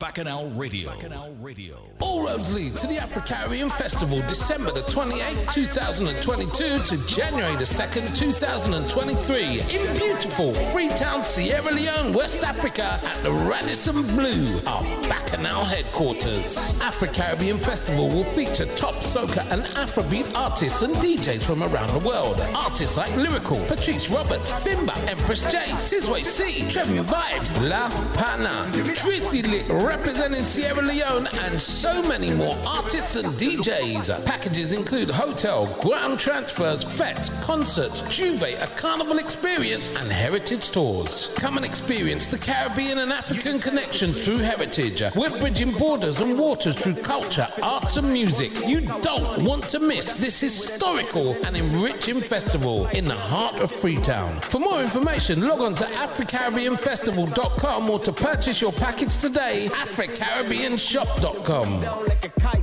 Bacchanal Radio. Bacchanal Radio. All roads lead to the Afro Caribbean Festival, December the 28th, 2022 to January the 2nd, 2023, in beautiful Freetown, Sierra Leone, West Africa, at the Radisson Blu, our Bacchanal headquarters. Afro Caribbean Festival will feature top soca and Afrobeat artists and DJs from around the world. Artists like Lyrikal, Patrice Roberts, Bimba, Empress J, Sizwe C, Trevin Vibes, La Pana, Trissy Lick, representing Sierra Leone, and so many more artists and DJs. Packages include hotel, ground transfers, fetes, concerts, Juve, a carnival experience, and heritage tours. Come and experience the Caribbean and African connection through heritage. We're bridging borders and waters through culture, arts, and music. You don't want to miss this historical and enriching festival in the heart of Freetown. For more information, log on to AfriCaribbeanFestival.com or to purchase your package today, AfriCaribbeanShop.com.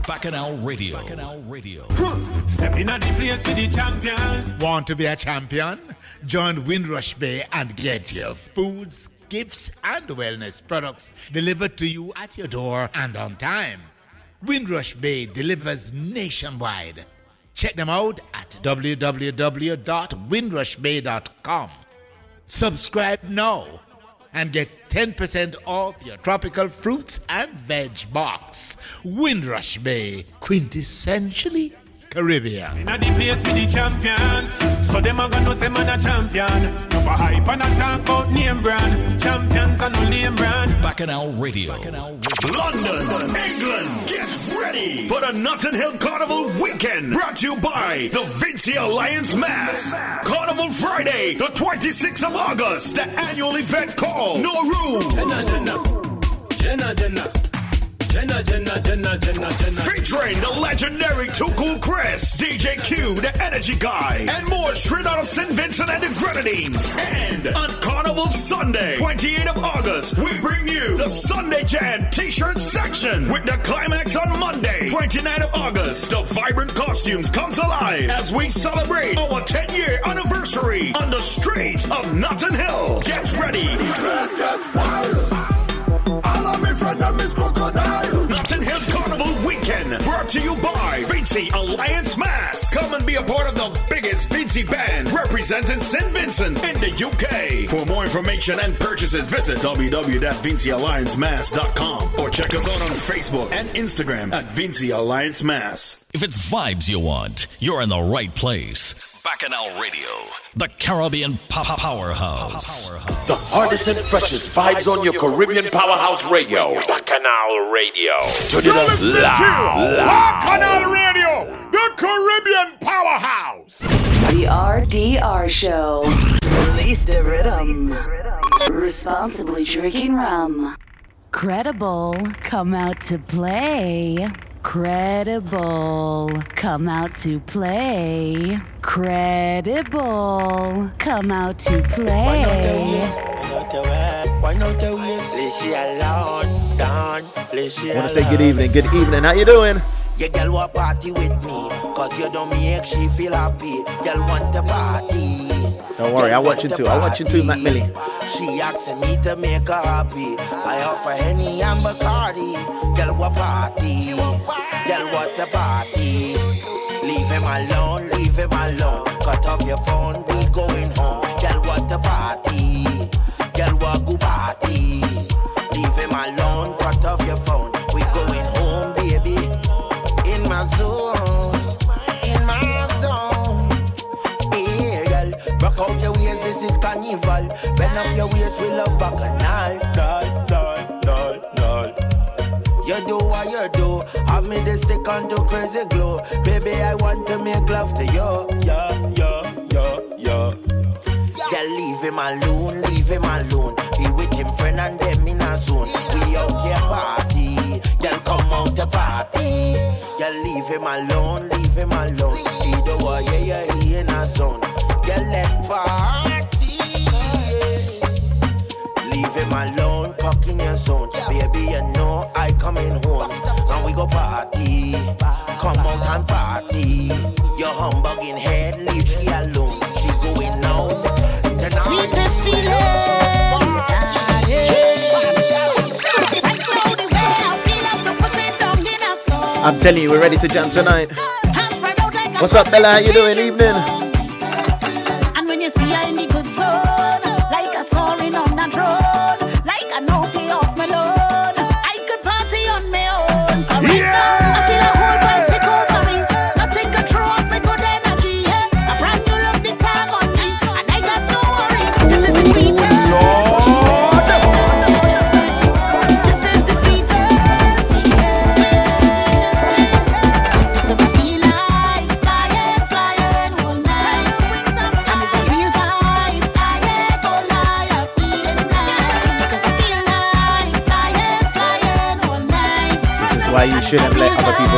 Bacchanal Radio. Bacchanal Radio. Step in at the place with the champions. Want to be a champion? Join Windrush Bay and get your foods, gifts, and wellness products delivered to you at your door and on time. Windrush Bay delivers nationwide. Check them out at www.windrushbay.com. Subscribe now and get 10% off your tropical fruits and veg box. Windrush Bay, quintessentially Caribbean. In at the place with the champions. So them a gonna say man a champion. No for hype and a talk about name brand. Champions and no name brand. Bacchanal Radio. Bacchanal Radio. London, England, get ready for the Notting Hill Carnival weekend. Brought to you by the Vincy Alliance Mas. Carnival Friday, the 26th of August. The annual event called No Room. Jenna, Jenna, Jenna, Jenna. Jenna, Jenna, Jenna, Jenna, Jenna. Featuring the legendary Too Cool Chris, DJ Q, the Energy Guy, and more straight out of St. Vincent and the Grenadines. And on Carnival Sunday, 28th of August, we bring you the Sunday Jam t-shirt section with the climax on Monday, 29th of August. The vibrant costumes comes alive as we celebrate our 10-year anniversary on the streets of Notting Hill. Get ready. Notting Hill Carnival Weekend, brought to you by Vincy Alliance Mas. Come and be a part of the biggest Vinci band representing St. Vincent in the UK. For more information and purchases, visit www.vincialliancemass.com or check us out on Facebook and Instagram at Vincy Alliance Mas. If it's vibes you want, you're in the right place. Bacchanal Radio, the Caribbean pop powerhouse. The hardest and freshest vibes on your Caribbean Powerhouse Radio. Bacchanal Radio. Turn it up loud. Bacchanal Radio, the Caribbean powerhouse. The RDR Show. Release the rhythm. Responsibly drinking rum. Credible. Come out to play. Credible. Come out to play. Credible. Come out to play. Why not the waist? Leave she alone, down. Leave she I want to say good evening. Good evening. How you doing? Your girl want party with me, cause you don't make she feel happy. Girl want to party. Don't worry, I want you too. I want you too, Mac Millie. She asking me to make her happy. I offer Henny and Bacardi. Girl want party. Girl want to party. Leave him alone, leave him alone. Cut off your phone, we going home. Girl want to party. Love bacchanal. Doll, doll, doll, doll. You do what you do. Have me the stick on to crazy glow. Baby, I want to make love to you. Yeah, yeah, yeah, yeah. Girl, leave him alone, leave him alone. Be with him friend and them in a zone. We out here party. Girl, come out to party. Girl, leave him alone, leave him alone. He the one, yeah, yeah, he in a zone. Girl, let party him alone, cock in your zone. Baby, you know I coming home. And we go party, come out and party. Your humbugging head, leave she alone. She going out. The Sweetest feeling. I'm telling you, we're ready to jam tonight. What's up, fella? How you doing? Evening.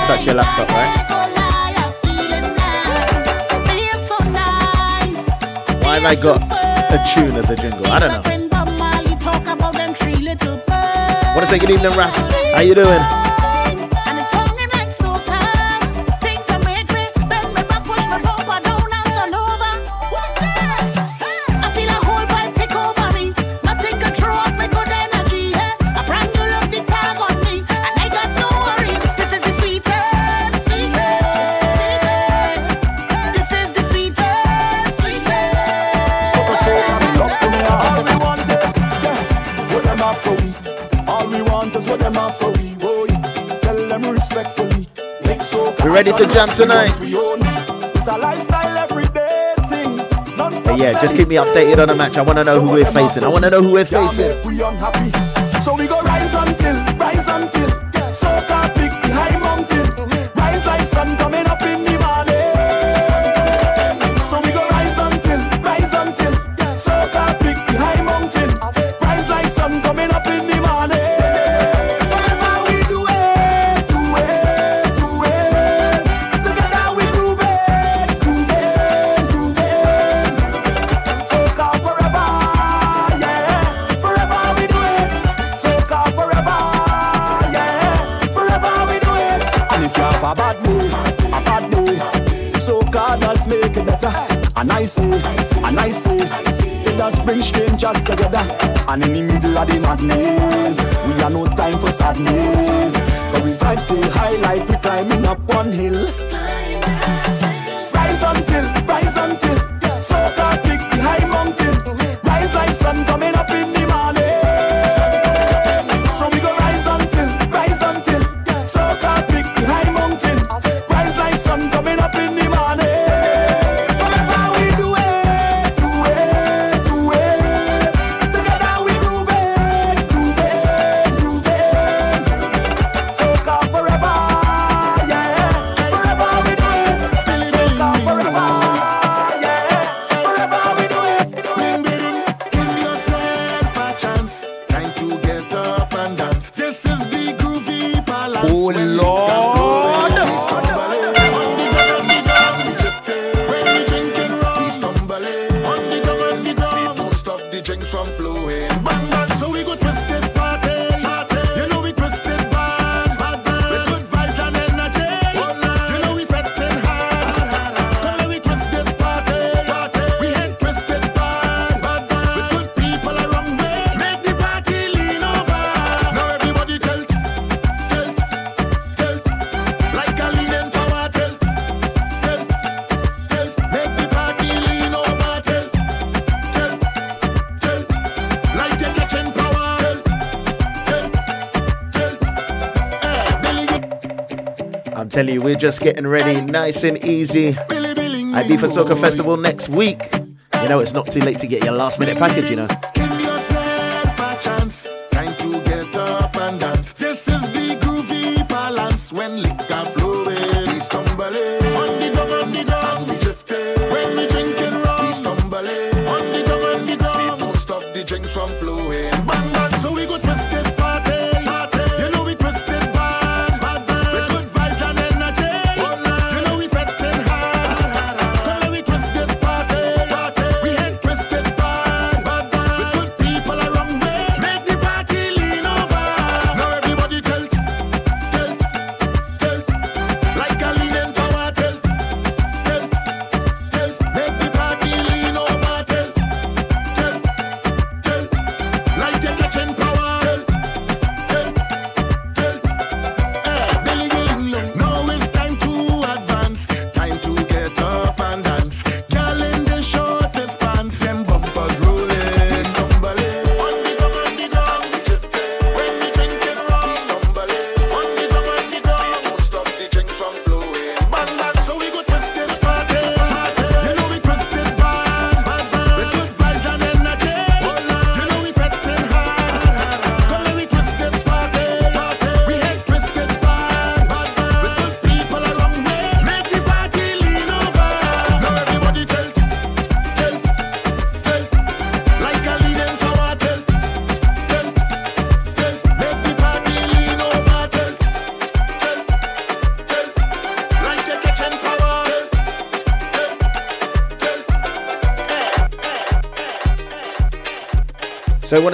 touch your laptop, right? Why have I got a tune as a jingle? I don't know. Wanna say good evening, Raf? How you doing? Ready to jam tonight. But yeah, just keep me updated on the match. I want to know who we're facing. I want to know who we're facing. us together. And in the middle of the madness, we are no time for sadness. But we vibe stay high like we're climbing up one hill. Rise until, rise until, so can pick the high mountain. tell you, we're just getting ready, nice and easy. Ibiza Soca Festival next week. You know, it's not too late to get your last minute package, you know.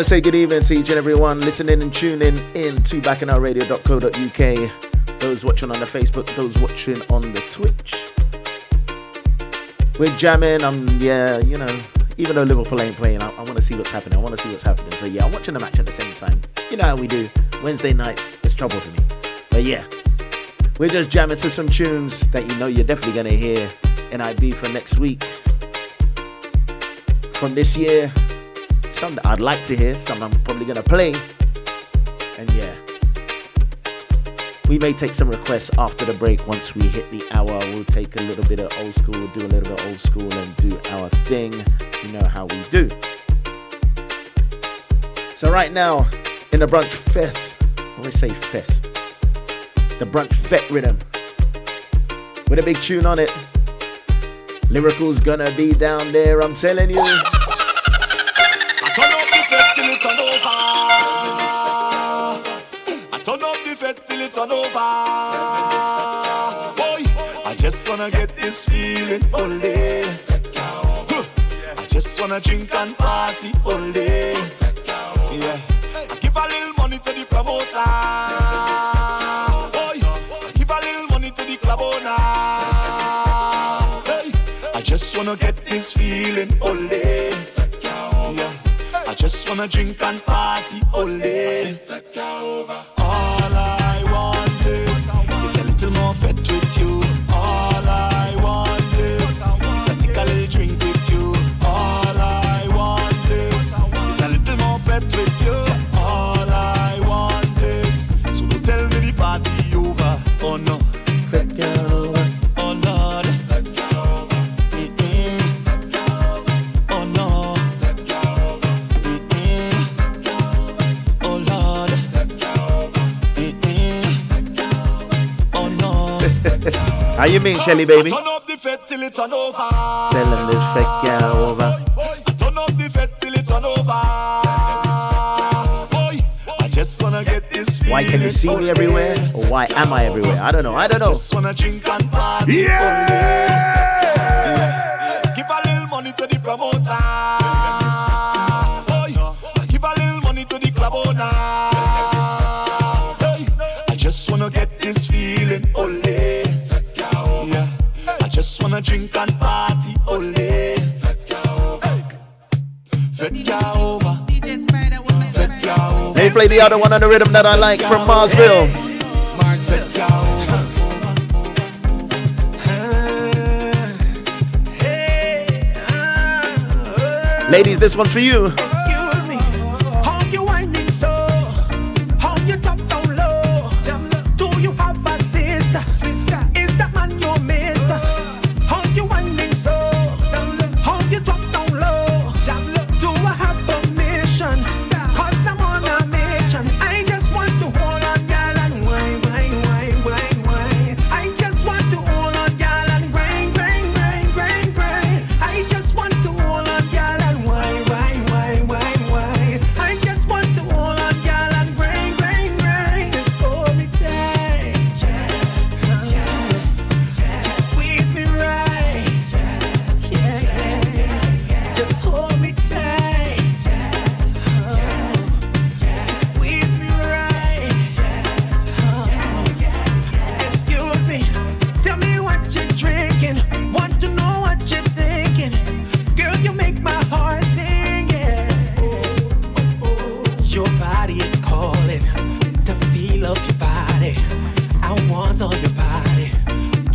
Say good evening to each and everyone listening and tuning in to bacchanalradio.co.uk. Those watching on the Facebook, those watching on the Twitch. We're jamming. I'm yeah, you know. Even though Liverpool ain't playing, I, I want to see what's happening. I want to see what's happening. So yeah, I'm watching the match at the same time. You know how we do. Wednesday nights, it's trouble for me. But yeah, we're just jamming to some tunes that you know you're definitely gonna hear in Ibiza next week. From this year, some that I'd like to hear, some I'm probably gonna play. And yeah. We may take some requests after the break once we hit the hour. We'll take a little bit of old school, do a little bit of old school, and do our thing. You know how we do. So, right now, in the Brunch Fest, I always say Fest, the Brunch Fet rhythm, with a big tune on it. Lyrikal's gonna be down there, I'm telling you. Over. Boy, I just wanna get this feeling only. Huh. I just wanna drink and party only. Yeah, I give a little money to the promoter. I give a little money to the club owner. I just wanna get this feeling only. Yeah. I just wanna drink and party. All mean, Shelly baby? Turn up the fete till it turn over. Tell them this girl over. Turn up the fete till it turn over. I just wanna get this. Why can you see me everywhere? Or why am I everywhere? I don't know. I don't know. Just wanna drink and party. Yeah. Play the other one on the rhythm that I like from Marsville. Ladies, this one's for you.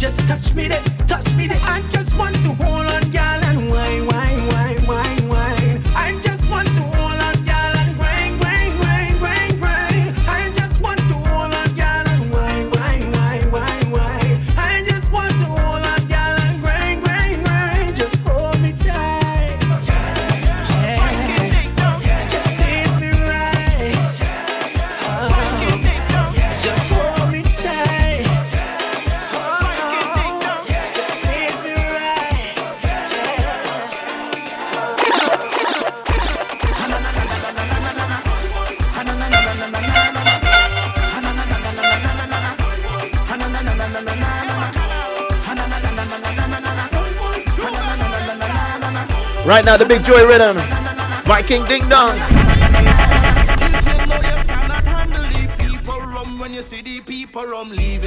Just touch me there, touch me there. I just Right now, the big joy rhythm. Viking Ding Dong. You see the people leave.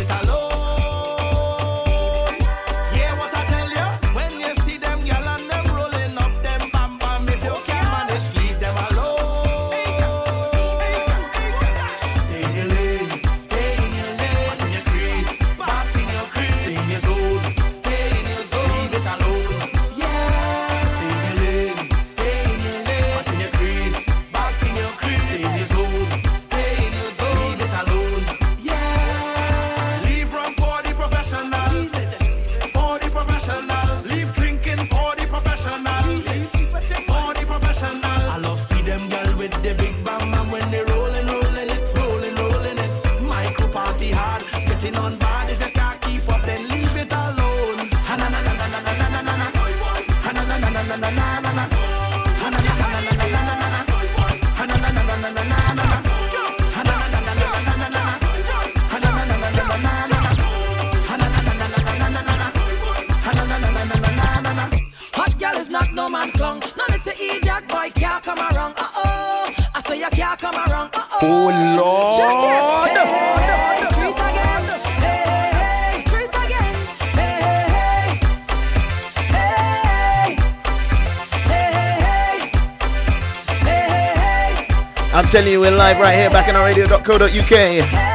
telling you we're live right here bacchanalradio.co.uk.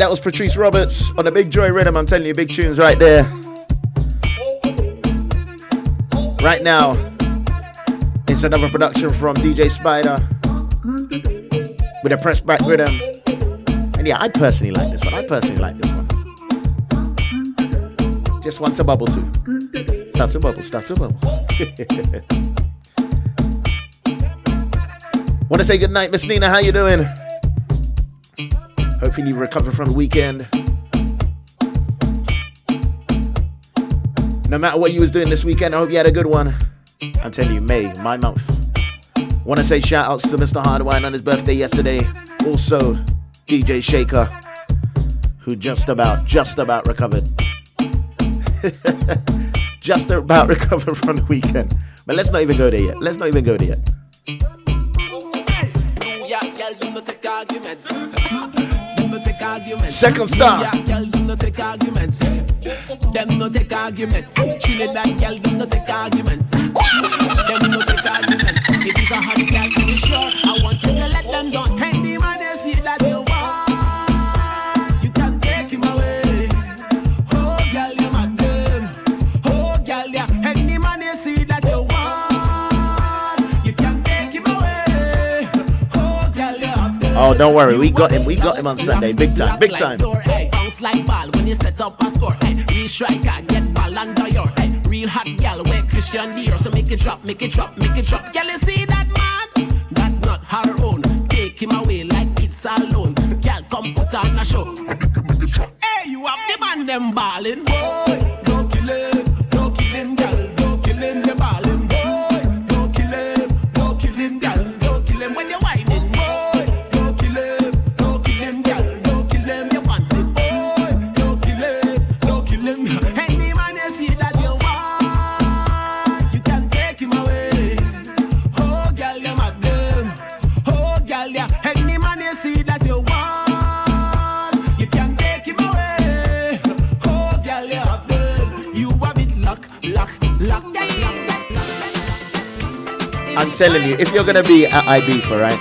that was Patrice Roberts on the Big Joy Rhythm. I'm telling you, big tunes right there. Right now, it's another production from DJ Spider with a press back rhythm. And yeah, I personally like this one. I personally like this one. Just want to bubble too. Start to bubble, start to bubble. want to say good night, Miss Nina. How you doing? if you need to recover from the weekend. No matter what you was doing this weekend, I hope you had a good one. I'm telling you, May, my mouth. Wanna say shout outs to Mr. Hardwine on his birthday yesterday. Also, DJ Shaker, who just about, just about recovered. just about recovered from the weekend. But let's not even go there yet. Let's not even go there yet argument. Second star. Girl does take argument. Them no take argument. Trinidad girl does no take argument. Them no take argument. If you a hot girl, sure I want you to let them down. Oh, don't worry, we got him. We got him on Sunday, big time, big time. Bounce like ball when you set up score. Real striker, get ball under your hey, real hot gal, where Christian Dior. So make it drop, make it drop, make it drop. You see that man? That not her own. Take him away like it's a loan. Girl, come put on a show. Hey, you have the man them boy. Don't kill telling you, if you're gonna be at Ibiza, right?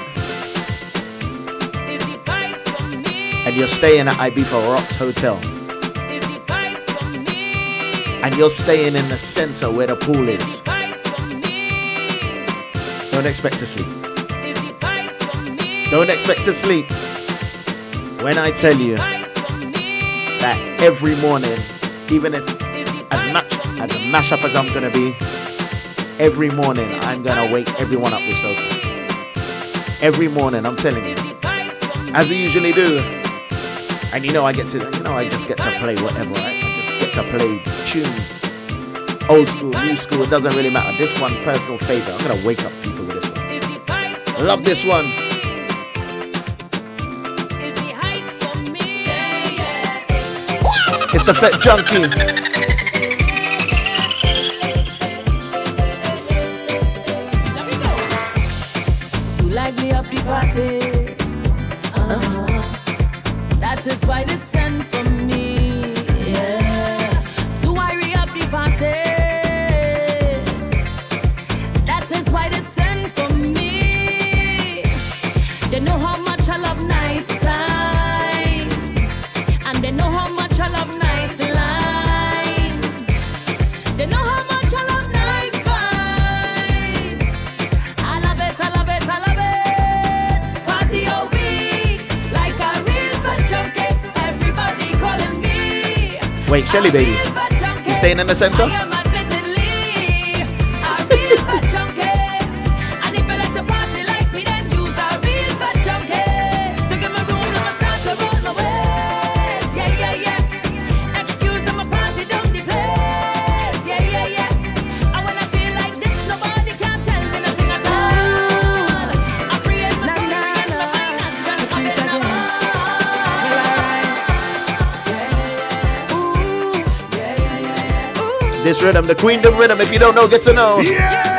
And you're staying at Ibiza Rocks Hotel. And you're staying in the center where the pool is. Don't expect to sleep. Don't expect to sleep. When I tell you that every morning, even if as much as a mashup as I'm gonna be, every morning I'm gonna wake everyone up with soca. Every morning, I'm telling you. As we usually do. And you know I get to you know I just get to play whatever, right? I just get to play tunes. Old school, new school, it doesn't really matter. This one, personal favorite. I'm gonna wake up people with this one. Love this one. It's the Fete Junkie. Shelly baby. You staying in the center? This rhythm, the Queendom rhythm. If you don't know, get to know. Sweet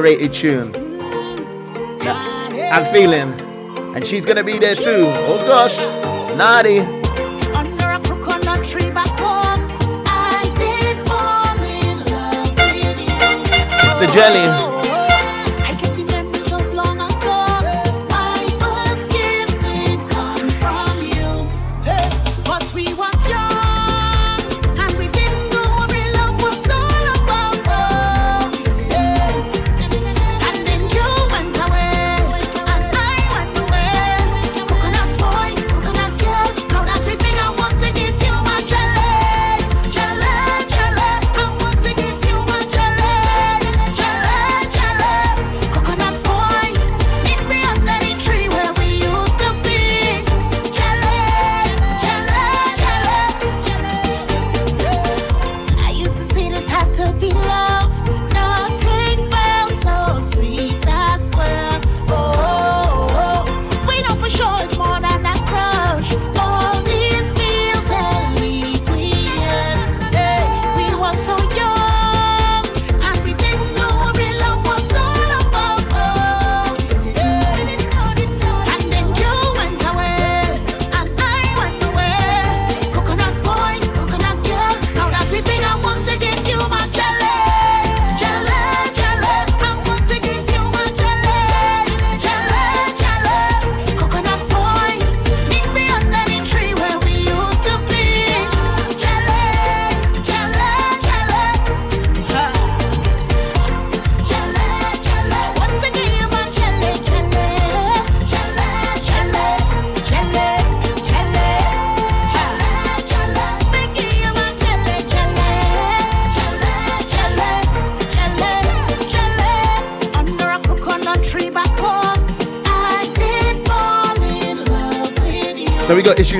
Rated tune I'm feeling. And she's gonna be there too. Oh gosh, naughty. It's the jelly.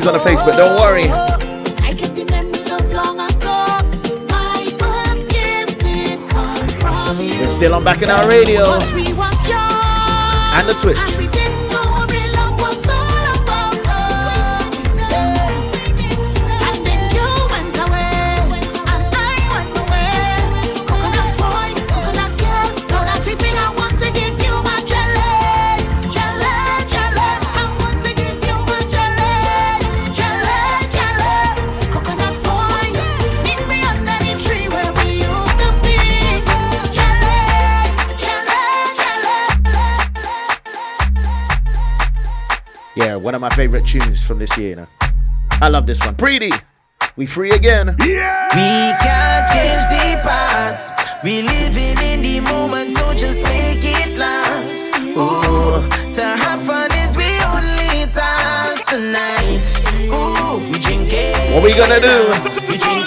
on the Facebook, don't worry. We're still on Bacchanal Radio and the Twitch. One of my favorite tunes from this year, you know. I love this one. Pretty, we free again. Yeah! We can't change the past. We living in the moment, so just make it last. Ooh, to have fun is we only task tonight. Ooh, we drink it. What we gonna do?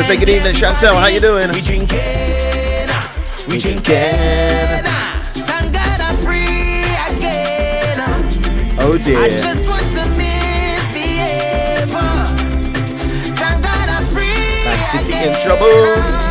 want to say good evening, Chantel. How you doing? We drinking, uh, we drinking. Thank God I'm free again. Uh. Oh dear. I just want to misbehave. Thank God I'm free. I'm sitting in uh. trouble.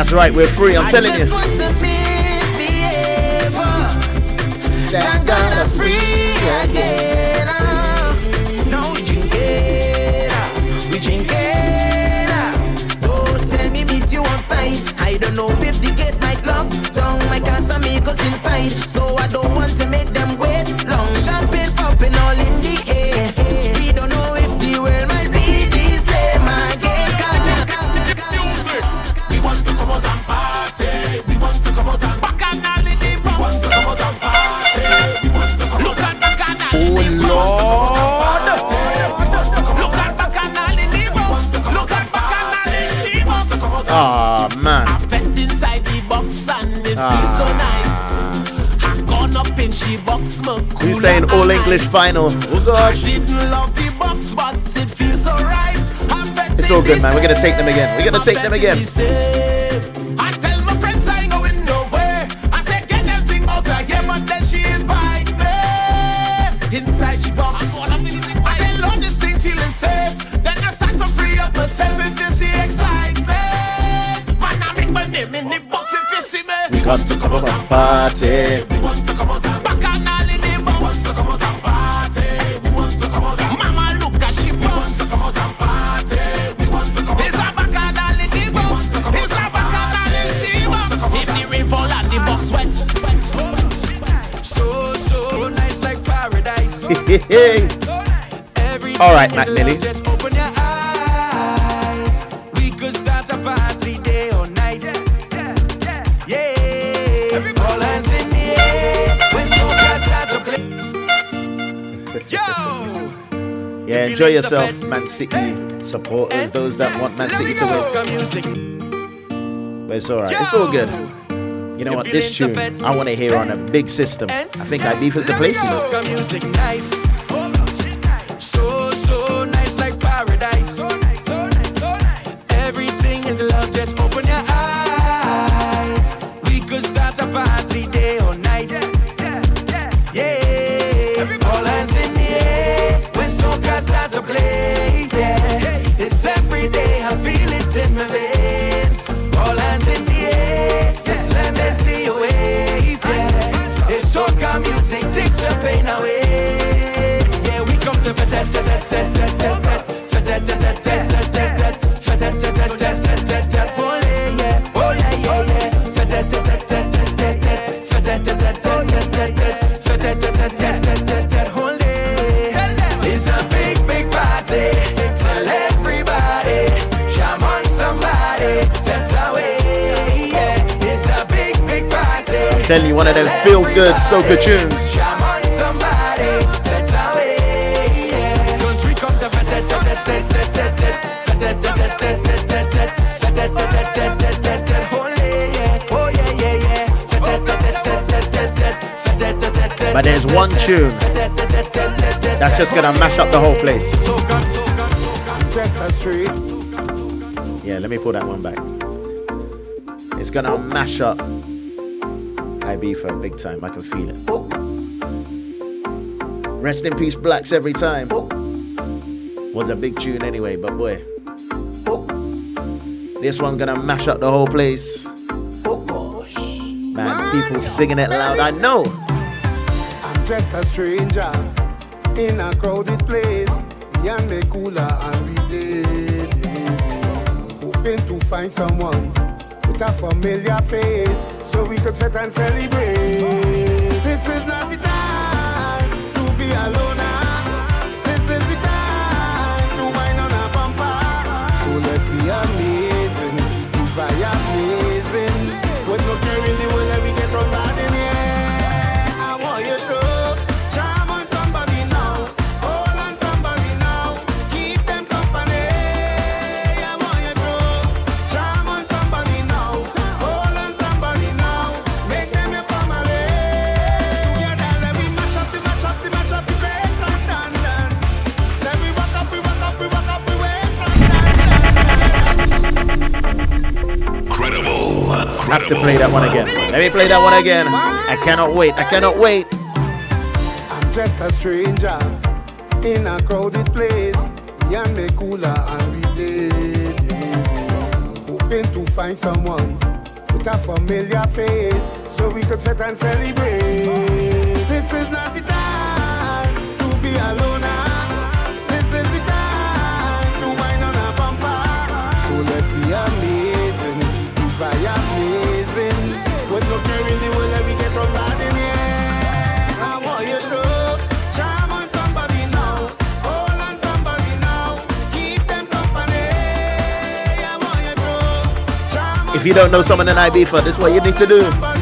That's right, we're free, I'm telling you. Saying all English final? Oh gosh. I didn't love the box, but it feels so right. I bet It's all good, man. We're gonna take them again. We're gonna take them again. I tell my friends I ain't going nowhere. I said get that thing out of here, but then she invite me inside she box. I said Lord, this thing feeling safe. Then I start to free up myself if you see excitement. Man, I make my name in the box if you see me. We got to come out and party. To play. Yo. Yeah, enjoy yourself, Man City supporters, those that want Man City to win. But it's alright. It's all good. You know what? This tune I want to hear on a big system. I think Ibiza's the place. You know. Telling you, one of them feel good soca tunes. But there's one tune that's just gonna mash up the whole place. Yeah, let me pull that one back. It's gonna mash up Ibiza big time. I can feel it. Rest in peace, blacks every time. Was a big tune anyway, but boy, this one gonna mash up the whole place. Gosh. Man, people singing it loud. I know. I'm just a stranger in a crowded place. And me cooler and we did. Hoping to find someone with a familiar face so we could fit and celebrate. This is not the time to be alone. This is the time to wine on a bumper. So let's be amazing, Have to play that one again. Let me play that one again. I cannot wait. I cannot wait. I'm just a stranger in a crowded place. Me and me cooler and we did. Hoping to find someone with a familiar face so we could fit and celebrate. This is not the time If you don't know someone in Ibiza, this is what you need to do.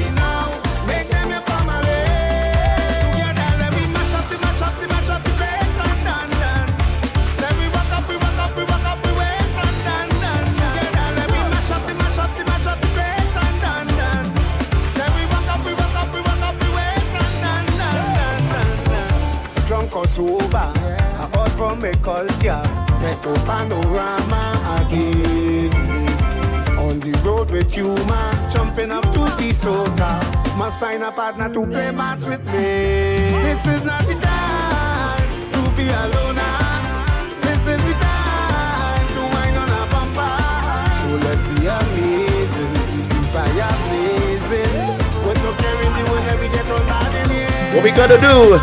gotta do.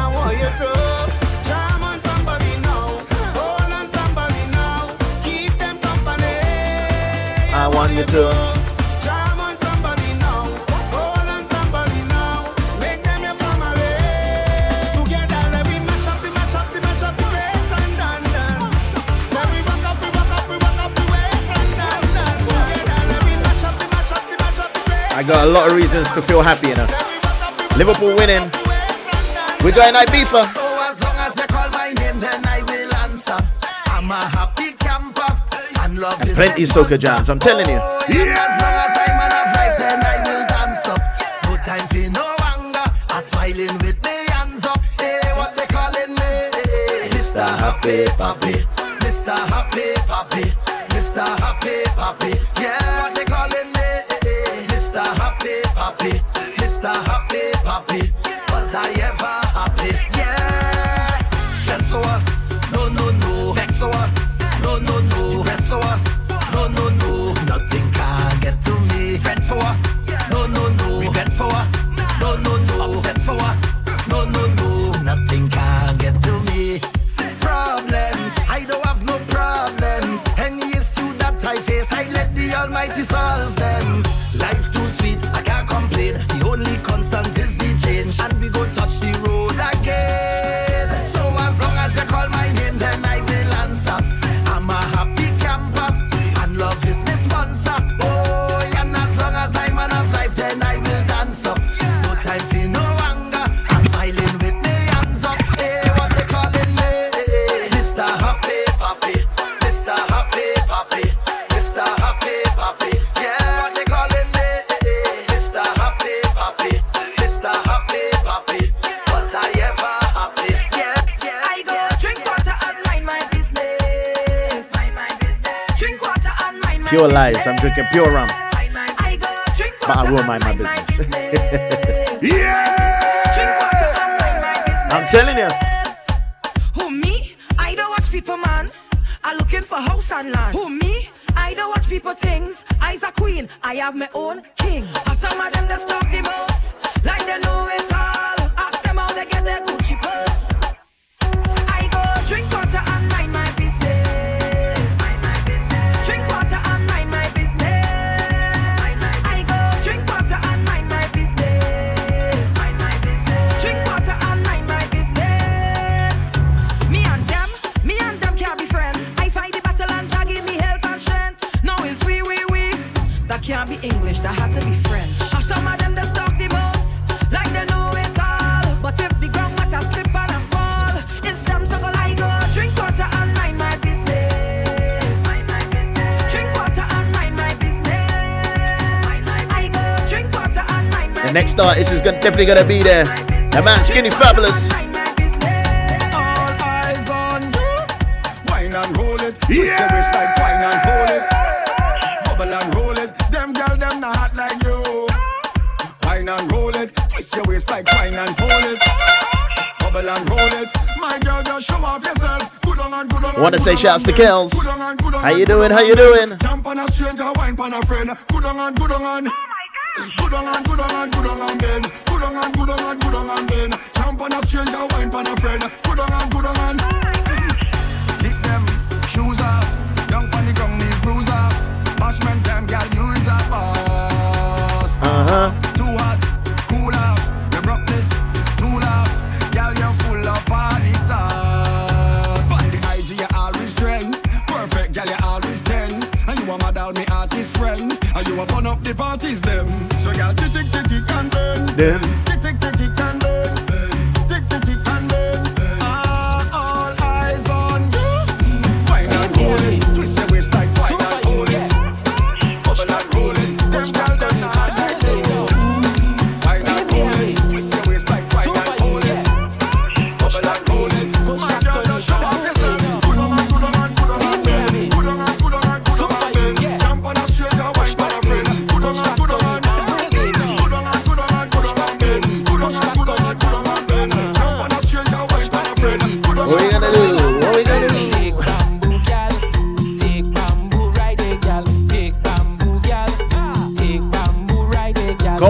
I want you to. I got a lot of reasons to feel happy, you know. Liverpool winning, we're going Ibiza. So as long as they call my name, then I will answer. I'm a happy camper and love and plenty soca jams. I'm telling you. Oh, yes. guys. I'm drinking pure rum. But I will mind my business. yeah! I'm telling you. Who me? I don't watch people, man. I looking for house and land. Who me? I don't watch people things. I's a queen. I have my own king. And some of them that stop the most. guest artist is gonna, definitely going to be there. The man Skinny Fabulous. Wanna say shouts to Kels. How you doing? How you doing? then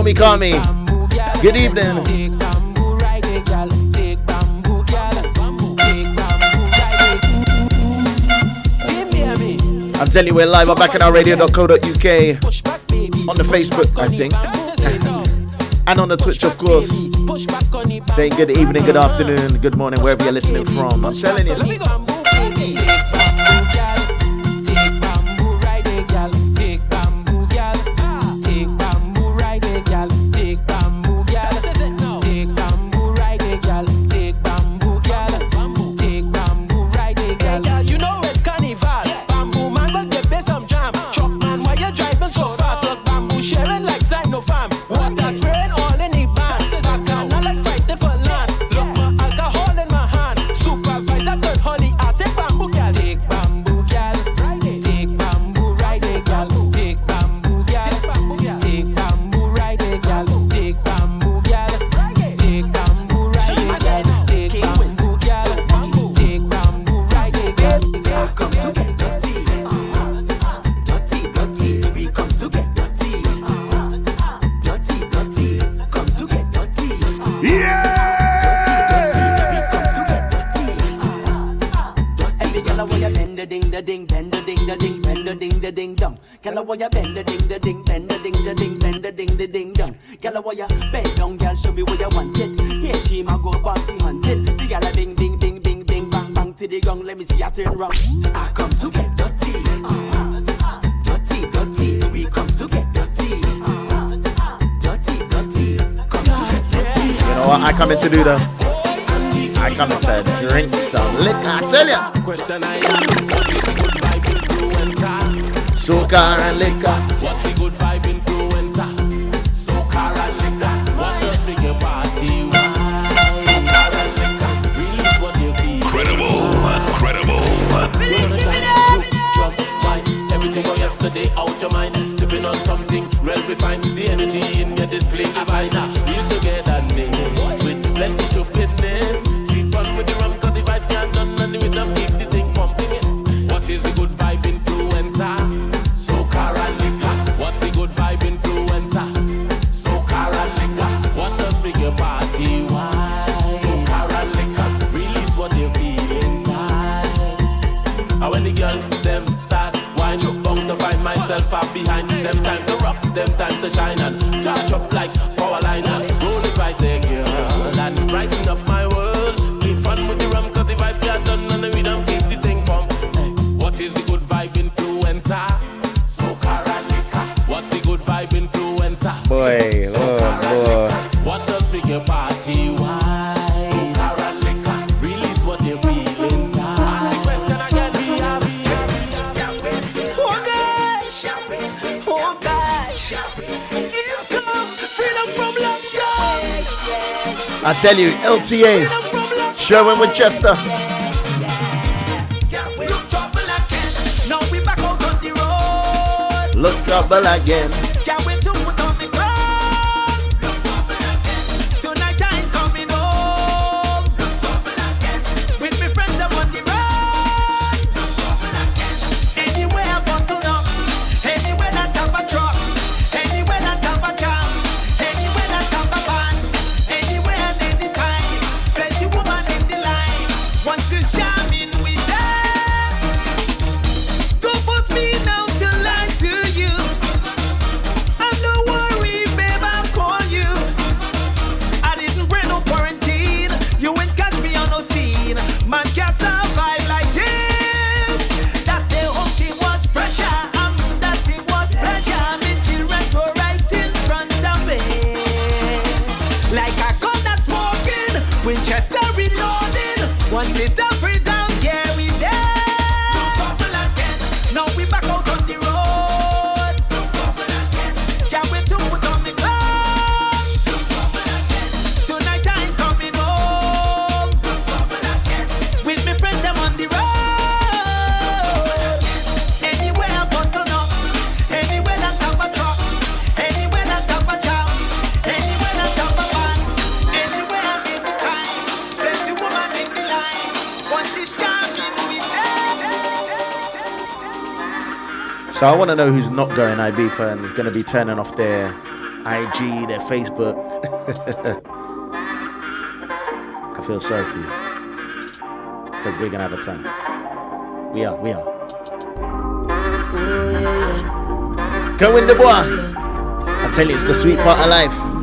me, call me. Good evening. I'm telling you, we're live on bacchanalradio.co.uk on the Facebook, I think, and on the Twitch, of course. Saying good evening, good afternoon, good morning, wherever you're listening from. I'm telling you. do that. I come to drink some liquor, I tell ya. Soca and liquor. What's the good vibe influencer? Soca and liquor. What does make a party? Credible, credible. Release, give it up. Everything from yesterday out your mind. Sipping on something real refined. The energy in your display. Advisor. tell you, LTA, Sherwin with Chester. Look trouble again. So I want to know who's not going Ibiza and is going to be turning off their IG, their Facebook. I feel sorry for you because we're going to have a time. We are, we are. Go in the bois. I tell you, it's the sweet part of life.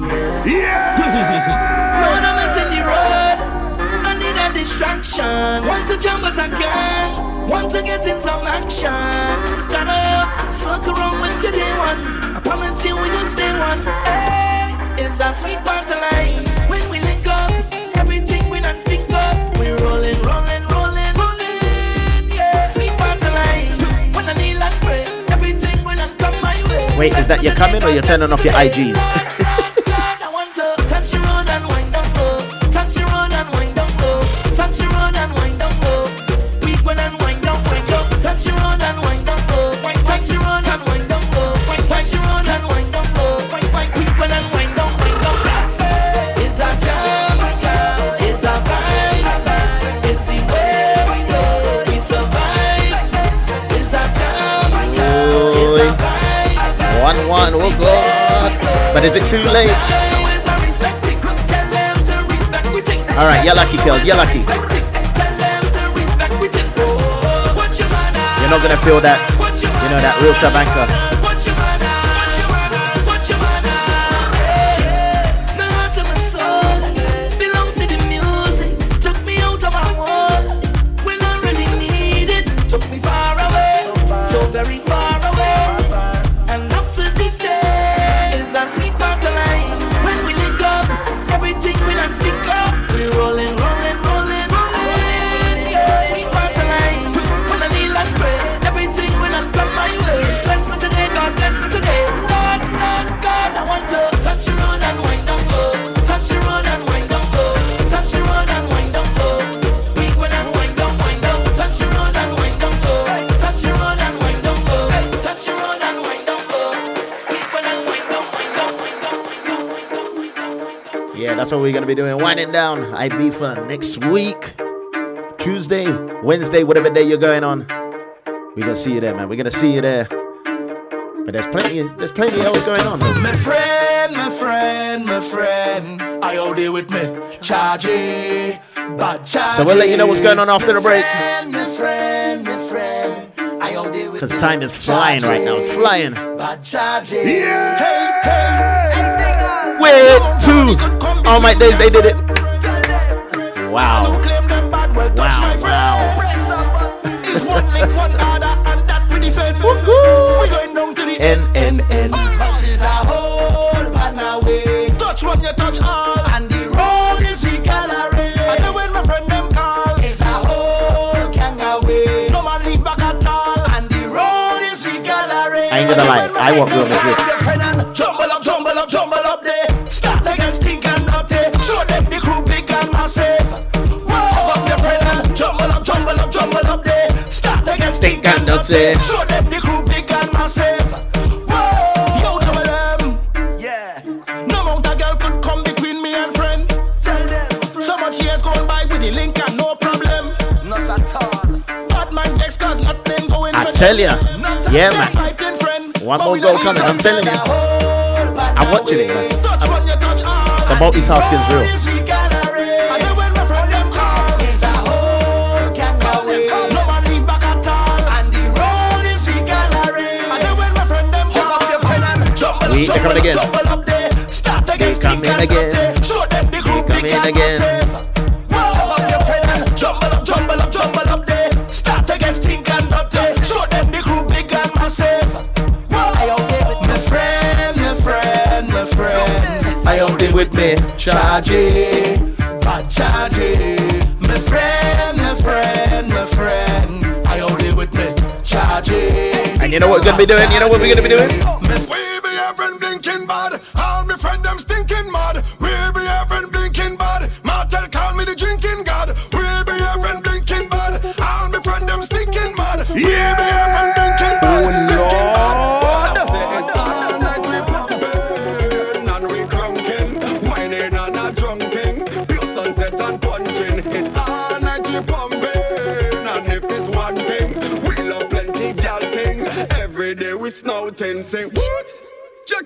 Distraction. Want to jump, but I can't. Want to get in some action. Stand up, circle around with your day one. I promise you we gon' stay one. Hey, it's a sweet part of life. When we link up, everything we sync up. We rolling, rolling, rolling, rolling. Yeah, sweet part of life. When I kneel and pray, everything we done come my way. Wait, is that you're coming or you're turning off your IGs? But is it too late? All right, you're lucky, girls. You're lucky. You're not gonna feel that, you know, that real time that's what we're gonna be doing. Winding down Ibiza next week. Tuesday, Wednesday, whatever day you're going on. We're gonna see you there, man. We're gonna see you there. But there's plenty there's plenty else going on. My friend, my friend, my friend. I all day with me. Bad chargy. So we'll let you know what's going on after the break. My friend, my friend. I all day with Because time is flying right now. It's flying. Bad chargy. Yeah. Hey, hey. Way two. All my days they did it. Wow. Wow, wow. It's one link, one order, and that we defend. We going down to the N N N. Cause it's a whole banner way. Touch one, you touch all. And the road is we gallery. And then when my friend them call, it's a whole gang away. No man leave back at all. And the road is we gallery. I ain't gonna lie. I want Real Madrid. Your stink and dirty. Show them the crew big and massive. Yo, double M. Yeah. No amount of girl could come between me and friend. Tell them. So much years gone by with the link and no problem. Not at all. Bad man vex cause nothing going I tell ya. Yeah, man. fighting friend. One more goal coming. I'm telling you. I'm watching it, man. The multitasking's real. We they coming again. Coming again. Coming again. Jumble up, jumble up, jumble up there. Start against Stink and Dirty. Show them the crew big and massive. I out there with my friend, my friend, my friend. I out there with me, Chargy, bad Chargy. My friend, my friend, my friend. I out there with me, Chargy. And you know what we're gonna be doing? You know what we're gonna be doing?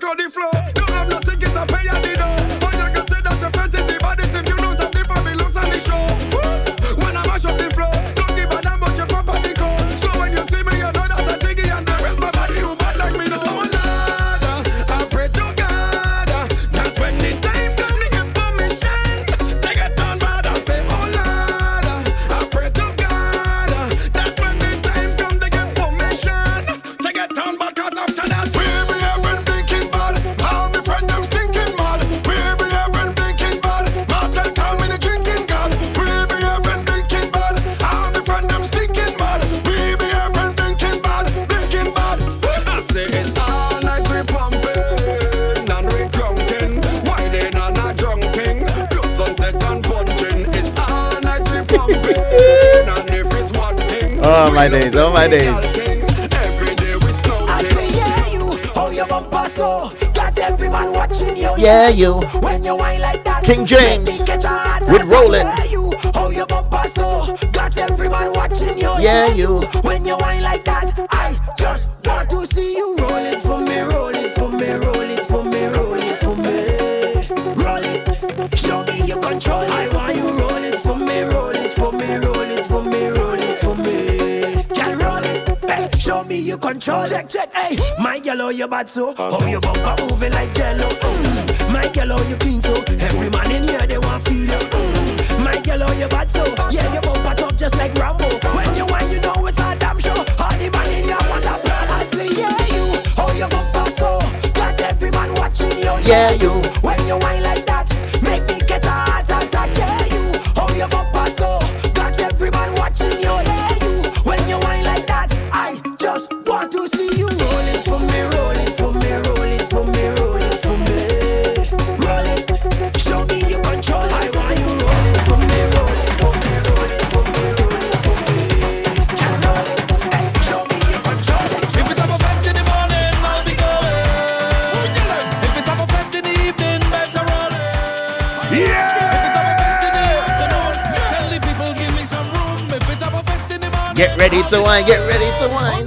on the floor. Don't have nothing, to a pay at the door. my days, oh my days. Yeah, you. When you wine like that, King James with Rollin. Yeah, you, Hold your bumper so got every man watching you. Yeah, you. When you wine like that, Show me you control. Check, check, hey. My girl, oh, you bad so. Uh-huh. Oh, your bumper moving like jello. Mm. My girl, oh, you clean so. Every man in here, they want feel you. Mm. My girl, oh, you bad so. Uh-huh. Yeah, your bumper top just like Rambo. When you want Ready to wine, get ready to wine.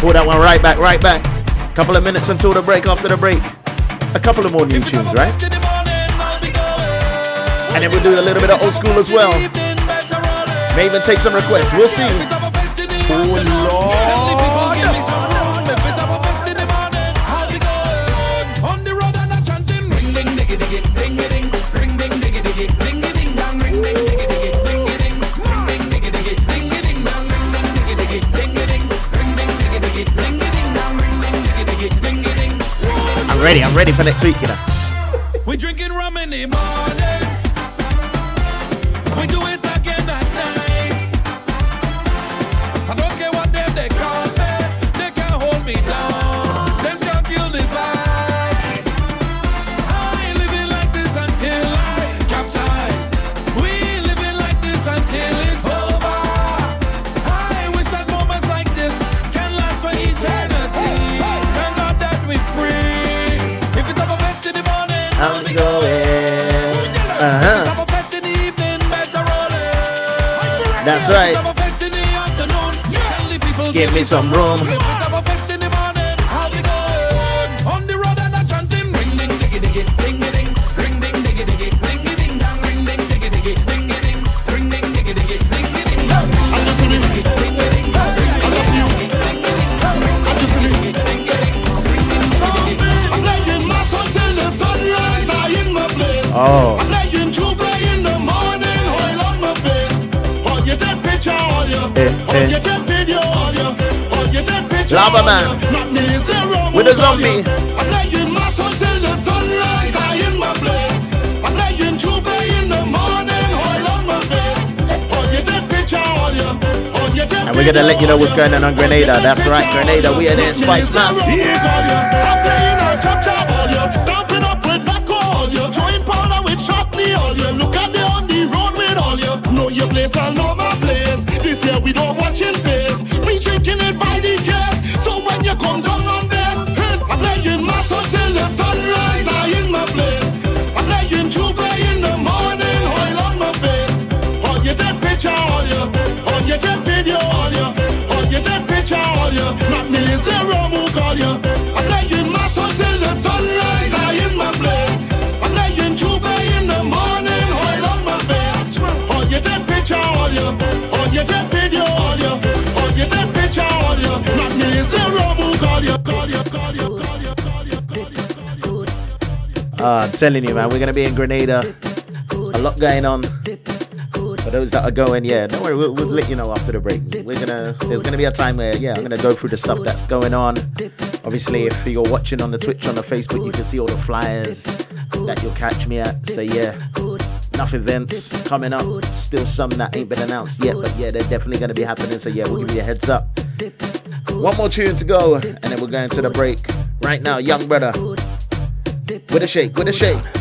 Pull that one right back, right back. Couple of minutes until the break, after the break. A couple of more new tunes, right? And then we'll do a little bit of old school as well. May even take some requests. We'll see. Oh, Lord. I'm ready. I'm ready for next week, you know. give me some room. Lava man. With a zombie. I'm in. I'm in the morning. And we're gonna let you know what's going on on Grenada. That's right, Grenada. We are there, Spicemas. Look at the on the road with all you. Know your place know my place. This year we don't. Picture all you. Not who call you. I'm mass until the sunrise. I in my place. I'm J'ouvert in the morning. Oil on my face. On your jet picture all you. On your jet video all you. On your jet picture all you. Not who call you. Call you. Call you. Call you. Uh, I'm telling you, man, we're gonna be in Grenada. A lot going on. Those that are going, yeah, don't worry, we'll, we'll let you know after the break. We're gonna, there's gonna be a time where, yeah, I'm gonna go through the stuff that's going on. Obviously, if you're watching on the Twitch, on the Facebook, you can see all the flyers that you'll catch me at. So yeah, enough events coming up. Still some that ain't been announced yet, but yeah, they're definitely gonna be happening. So yeah, we'll give you a heads up. One more tune to go, and then we're going to the break. Right now, young brother. With a shake, with a shake.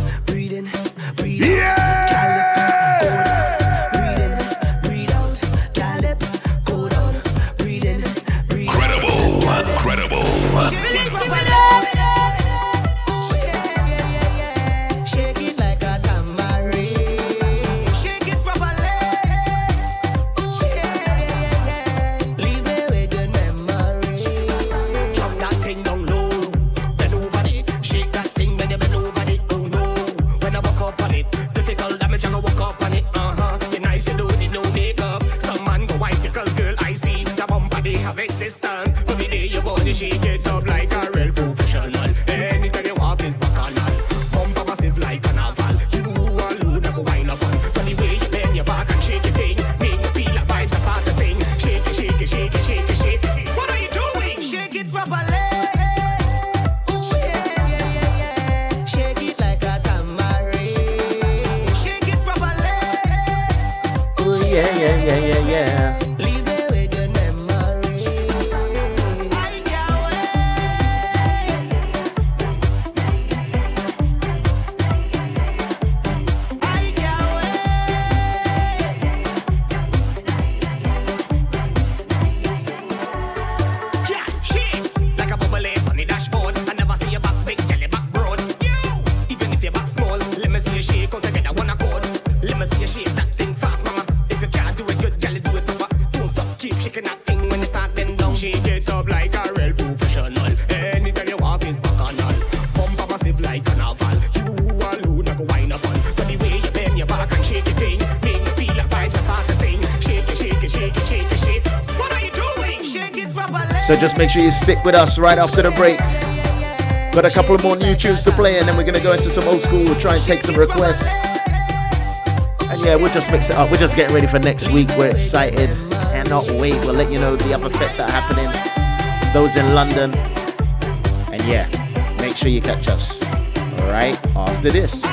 So just make sure you stick with us right after the break. Got a couple of more new tunes to play, and then we're gonna go into some old school. We'll try and take some requests. And yeah, we'll just mix it up. We're just getting ready for next week. We're excited. Cannot wait. We'll let you know the other fetes that are happening. Those in London. And yeah, make sure you catch us. Right after this.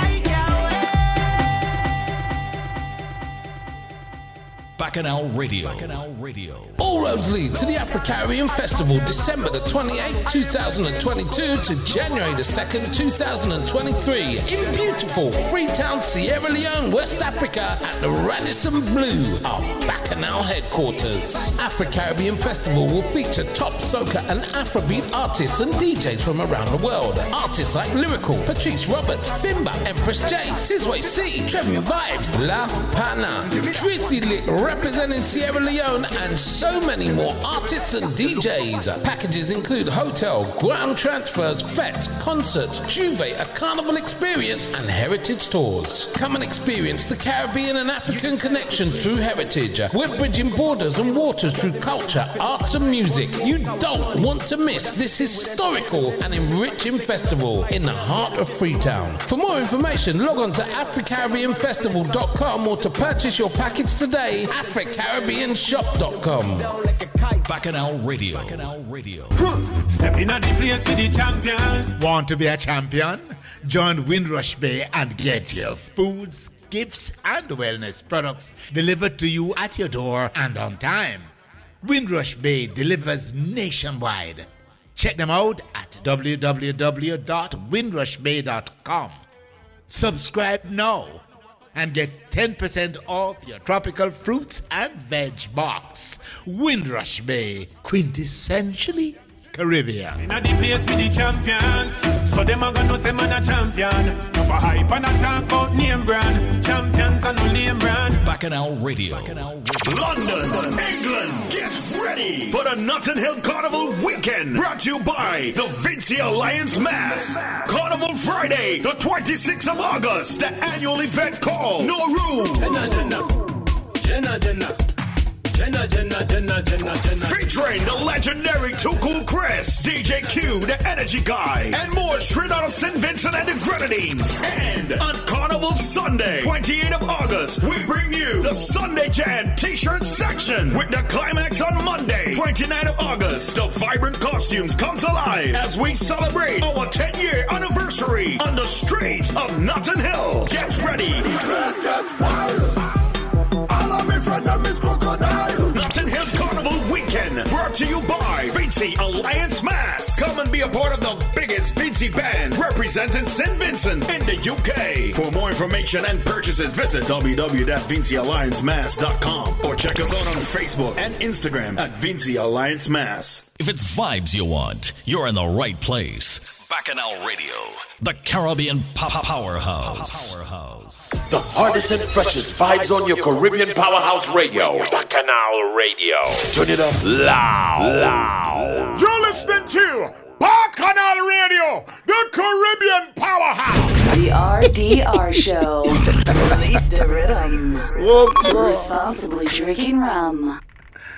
Bacchanal Radio. Bacchanal Radio. All roads lead to the Afro-Caribbean Festival, December the 28th, 2022 to January the 2nd, 2023 in beautiful Freetown, Sierra Leone, West Africa at the Radisson Blu, our Bacchanal headquarters. Afro-Caribbean Festival will feature top soca and Afrobeat artists and DJs from around the world. Artists like Lyrikal, Patrice Roberts, Bimba, Empress J, Sizway C, Trevin Vibes, La Pana, Trissy Lit representing Sierra Leone, and so many more artists and DJs. Packages include hotel, ground transfers, fetes, concerts, J'ouvert, a carnival experience, and heritage tours. Come and experience the Caribbean and African connection through heritage. We're bridging borders and waters through culture, arts, and music. You don't want to miss this historical and enriching festival in the heart of Freetown. For more information, log on to africaribbeanfestival.com or to purchase your package today, africaribbeanshop.com. Bacchanal Radio. Bacchanal Radio. Stepping on the place with the champions. Want to be a champion? Join Windrush Bay and get your foods, gifts, and wellness products delivered to you at your door and on time. Windrush Bay delivers nationwide. Check them out at www.windrushbay.com. Subscribe now and get 10% off your tropical fruits and veg box. Windrush Bay, quintessentially Caribbean. Inna the place with the champions, so them a gonna know say man a champion. No for hype and a talk about name brand. Champions and no name brand. Bacchanal Radio. London, England, get ready for the Notting Hill Carnival weekend. Brought to you by the Vincy Alliance Mas. Carnival Friday, the 26th of August. The annual event called No Room. Jenna, Jenna. Jenna, Jenna, Jenna, Jenna, Jenna. Featuring the legendary Too Cool Chris, DJ Q, the Energy Guy, and more straight out of St. Vincent and the Grenadines. And on Carnival Sunday, 28th of August, we bring you the Sunday Jam T-shirt section with the climax on Monday, 29th of August. The vibrant costumes comes alive as we celebrate our 10-year anniversary on the streets of Notting Hill. Get ready. All of me friend them is crocodile. Brought to you by Vincy Alliance Mas. Come and be a part of the biggest Vincy band representing St. Vincent in the UK. For more information and purchases, visit www.vincialliancemass.com or check us out on Facebook and Instagram at Vincy Alliance Mas. If it's vibes you want, you're in the right place. Bacchanal Radio, the Caribbean po- po- powerhouse. The hardest and freshest vibes on your Caribbean powerhouse radio. Bacchanal Radio. Turn it up loud. Loud. You're listening to Bacchanal Radio, the Caribbean powerhouse. The RDR Show. Release the rhythm. Responsibly drinking rum.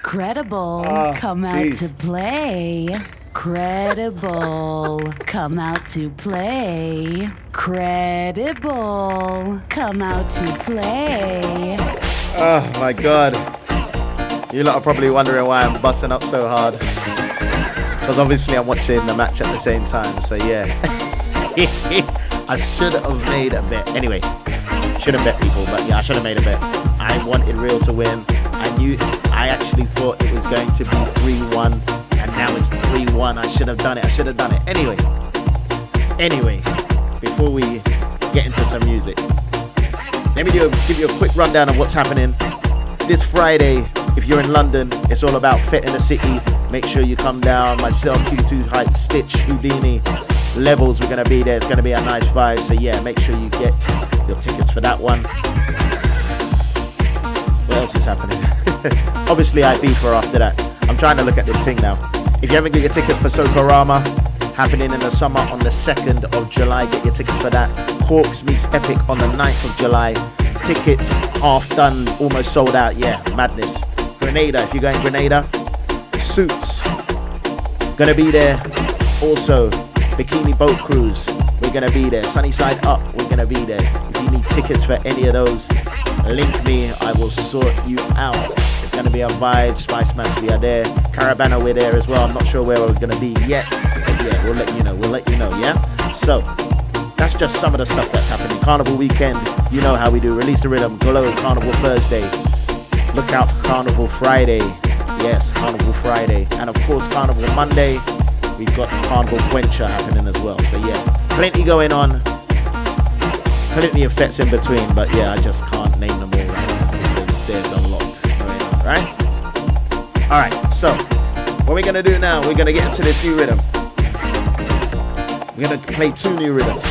Credible. Ah, come out peace. to play. Credible. come out to play. Credible. Come out to play. Oh my god. You lot are probably wondering why I'm busting up so hard. Because obviously I'm watching the match at the same time, so yeah. I should have made a bet. Anyway, should have bet people, but yeah, I should have made a bet. I wanted Real to win. I knew, I actually thought it was going to be 3 1, and now it's 3 1. I should have done it. I should have done it. Anyway, anyway, before we get into some music, let me do give you a quick rundown of what's happening this Friday. If you're in London, it's all about Fit in the City. Make sure you come down. Myself, Q2 Hype, Stitch, Houdini, Levels. We're gonna be there. It's gonna be a nice vibe. So yeah, make sure you get your tickets for that one. What else is happening? Obviously, after that. I'm trying to look at this thing now. If you haven't got your ticket for Sokorama, happening in the summer on the 2nd of July, get your ticket for that. Hawks meets Epic on the 9th of July. Tickets half done, almost sold out. Yeah, madness. Grenada, if you're going Grenada, Suits, gonna be there. Also, Bikini Boat Cruise, we're gonna be there. Sunnyside Up, we're gonna be there. If you need tickets for any of those, link me. I will sort you out. It's gonna be a vibe. Spicemas, we are there. Caribana, we're there as well. I'm not sure where we're gonna be yet, but yeah, we'll let you know. We'll let you know. Yeah. So that's just some of the stuff that's happening. Carnival weekend, you know how we do. Release the rhythm. Glow Carnival Thursday. Look out for Carnival Friday. Yes, Carnival Friday. And of course, Carnival Monday. We've got Carnival Quencher happening as well. So yeah, plenty going on. Plenty of fetes in between, but yeah, I just can't name them all right because there's a lot going on, right? Alright, so what we're gonna do now, we're gonna get into this new rhythm. We're gonna play two new rhythms.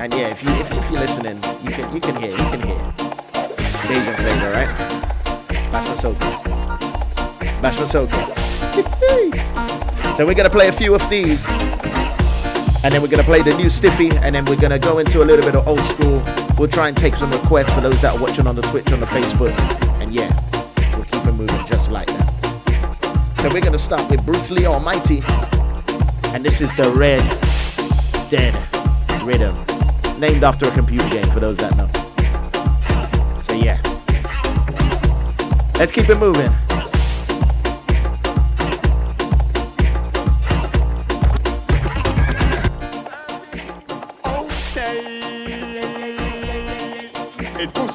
And yeah, if you if, if you're listening, you can you can hear, you can hear. Asian flavor, right? Bash Masoka. so we're gonna play a few of these. And then we're gonna play the new Stiffy, and then we're gonna go into a little bit of old school. We'll try and take some requests for those that are watching on the Twitch, on the Facebook, and yeah, we'll keep it moving just like that. So we're gonna start with Bruce Lee Almighty, and this is the Red Dead Rhythm, named after a computer game for those that know. So yeah, let's keep it moving.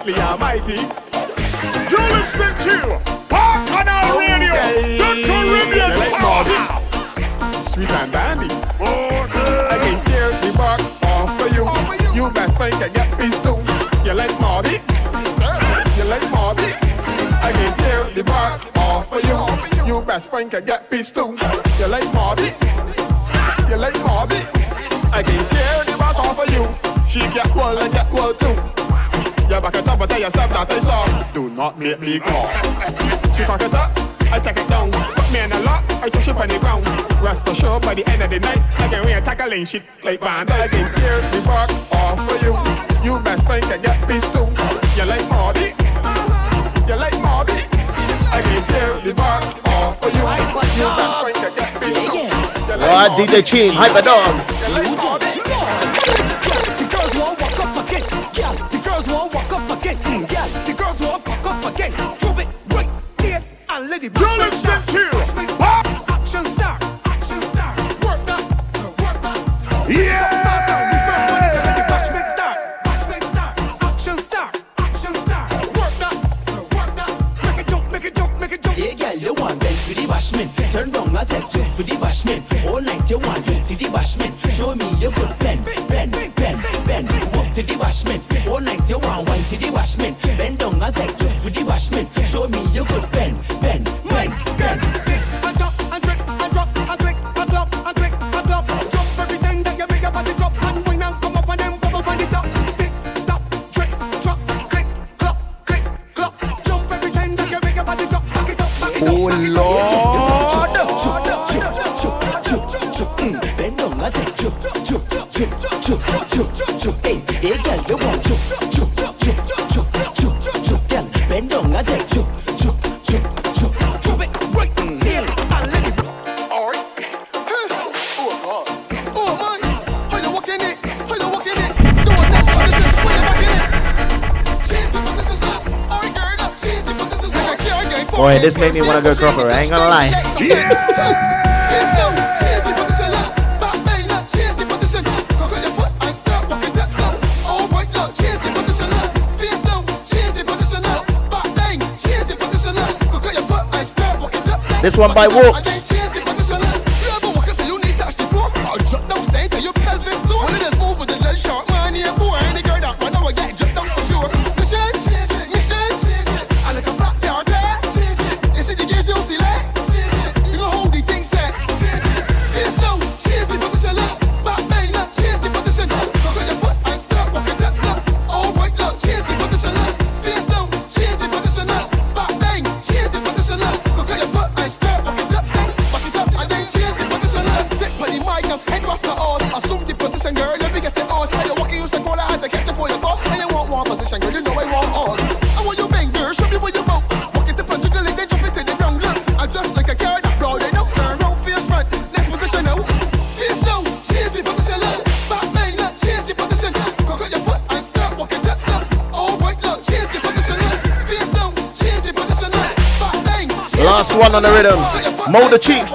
righteously almighty. You're listening to Bacchanal Radio, the Caribbean Powerhouse. Sweet and dandy. I can tear the bark off for you. You best think I get peace too. You like Marty? You like Marty? I can tear the bark off for you. You best think I get peace too. You like Marty? You like Marty? I can tear the bark off for you. She get well and get yourself that is all. Do not make me call. She cock it up, I take it down. Put me in a lock, I push it on the ground. Rest show by the end of the night, I can really tackling shit like band. I can tear the bark off for you. You best think I get bitch too. You like Marty? You like Marty? I can tear the bark off for you. You best think I get bitch too. Like oh, DJ Chin, hyper dog. You like Marty? again. Drop it right there and let it be. You're listening to Action Star. Action Star. Work that. Work that. Yeah. Turn wrong, I take drink for the bashman. All night you want drink to the bashman. Show me your good pen, pen, pen, pen. Walk to the bashman. All night you want wine to the bashman. Bend down, I take drink. lord. This made me wanna go crocker. I ain't gonna lie. This one by Walks. on the rhythm. Mo the chief.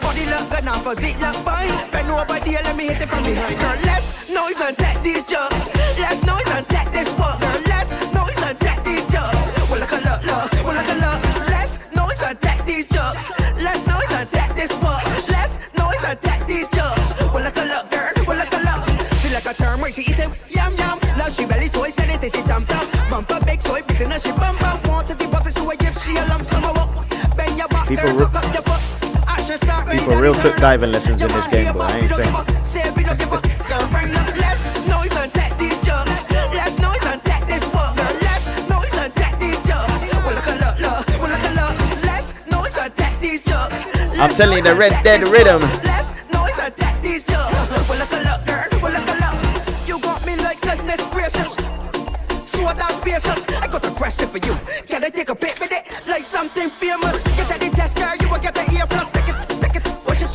Body look good now, it look fine. Bend over, let me hit it from behind. took diving lessons in this game, but I ain't saying. I'm telling you, the Red Dead Rhythm.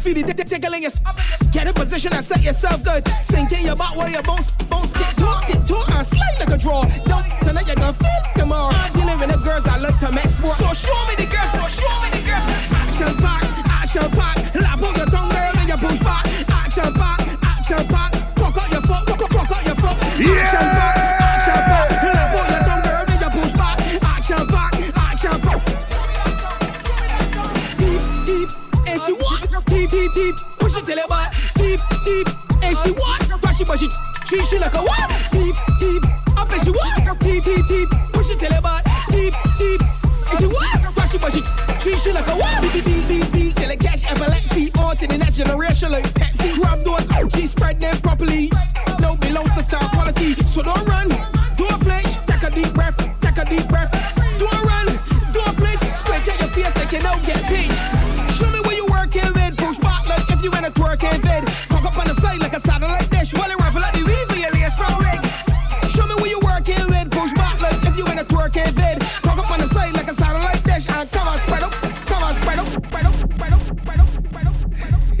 feeling tick- tick- tickling your. Get in position and set yourself good. Sink in your butt while your bones, bones tick tock, tick tock, and slide like a draw.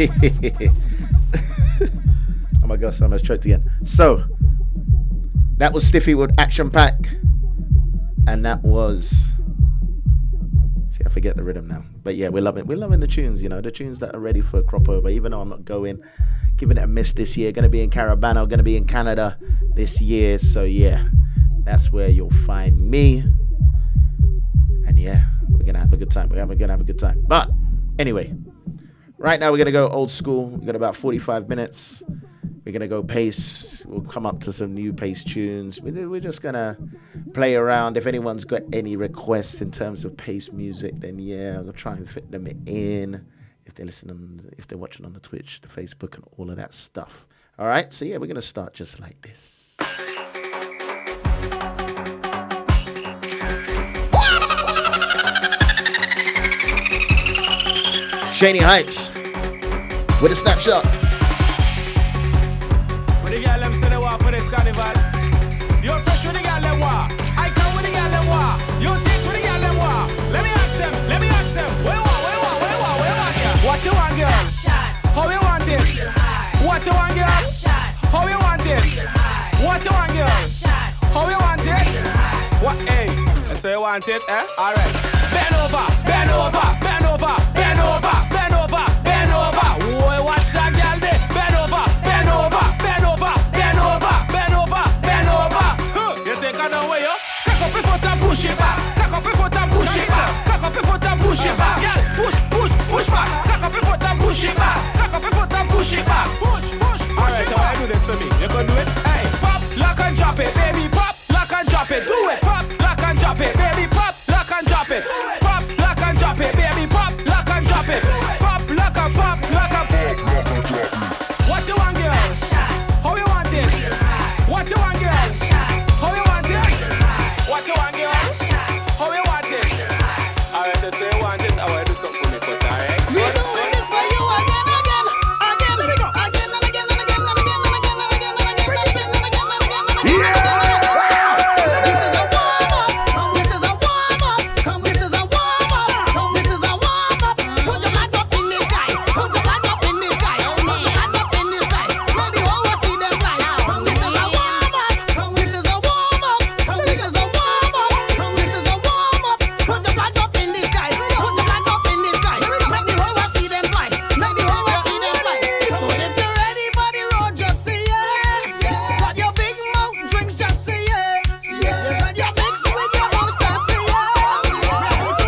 oh my gosh, I almost choked again. So that was Stiffy with Action Pack, and that was. See, I forget the rhythm now, but yeah, we're loving we're loving the tunes. You know, the tunes that are ready for a crop over. Even though I'm not going, giving it a miss this year. Going to be in Caribana, going to be in Canada this year. So yeah, that's where you'll find me. And yeah, we're gonna have a good time. We're gonna have a good time. But anyway, right now we're gonna go old school. We've got about 45 minutes. We're gonna go pace. We'll come up to some new pace tunes. We- We're just gonna play around. If anyone's got any requests in terms of pace music, then yeah, I'll try and fit them in. If they're listening, if they're watching on the Twitch, the Facebook, and all of that stuff. All right. So yeah, we're gonna start just like this. Shani Hypes with a snapshot. When the girl them say they want for this carnival, you're fresh with the girl them want. I come with the girl them want. You teach with the girl them want. Let me ask them, let me ask them. Where you want, where you want, where you want, where you want, girl? What you want, girl? How you want it? What you want, girl? How you want it? What you want, girl? How you want it? What? Hey, so you want it, eh? All right. Bend over, bend over, bend over, bend over, bend over, bend over. Boy, watch that girl there. Bend over, bend over, bend over, bend over, bend over, bend over. Huh. You take her down where you? Cock up your foot and push it back. Cock up your foot and push it back. Cock up your foot and push it back. Girl, push, push, push back. Cock up your foot and push it back. Cock up your foot and push it back. Push, push, push it back. Alright, do this for me. You can do it. Hey, pop, lock and drop it, baby. Pop, lock and drop it. Do it. Pop, lock and drop it,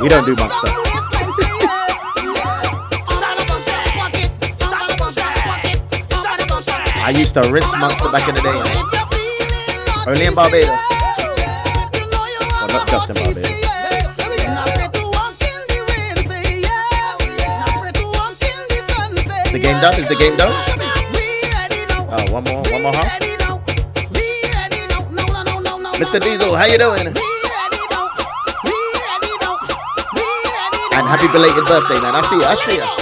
We don't do monster. I used to rinse monster back in the day. Only in Barbados. Well, not just in Barbados. The game done? Is the game done? Oh, one more, one more half. Mr. Diesel, how you doing? Happy belated birthday, man. I see you. I see you.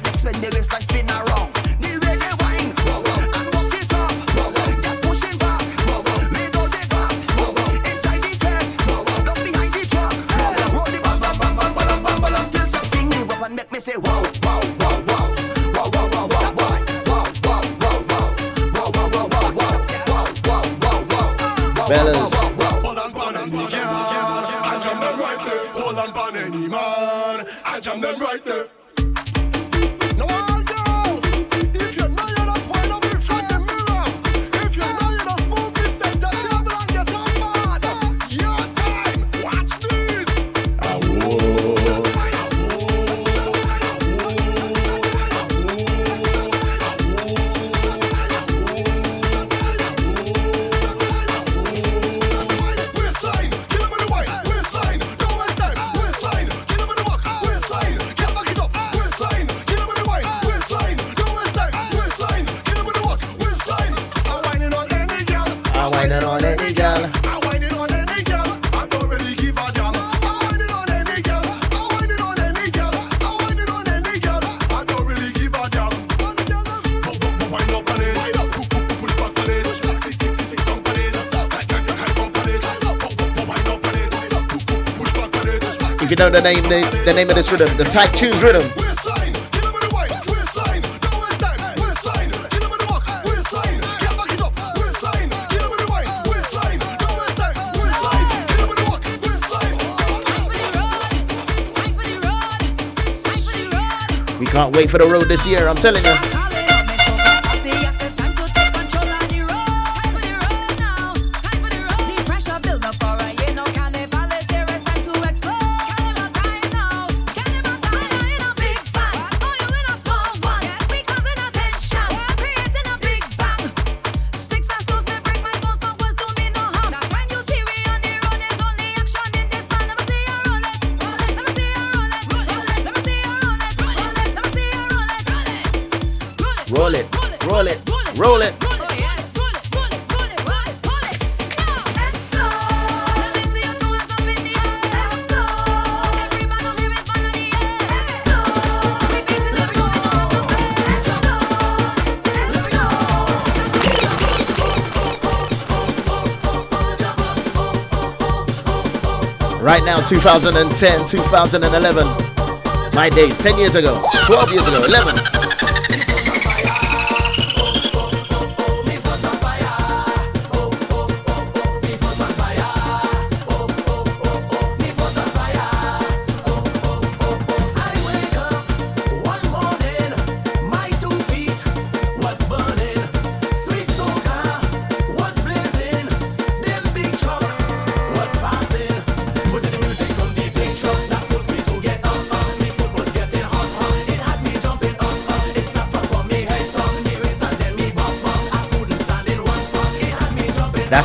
the name the, the name of this rhythm, the tight tunes rhythm. We can't wait for the road this year, I'm telling you. now, 2010, 2011. My days, 10 years ago, 12 years ago, 11.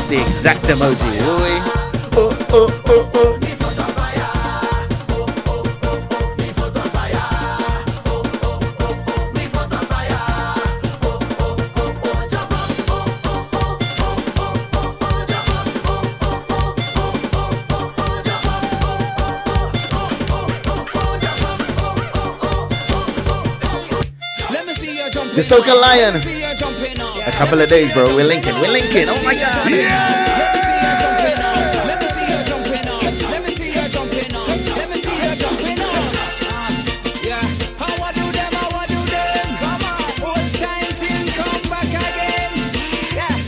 The exact emoji. The Soca Lion couple of days, bro. We're linking. We're linking. Oh my god. Yeah.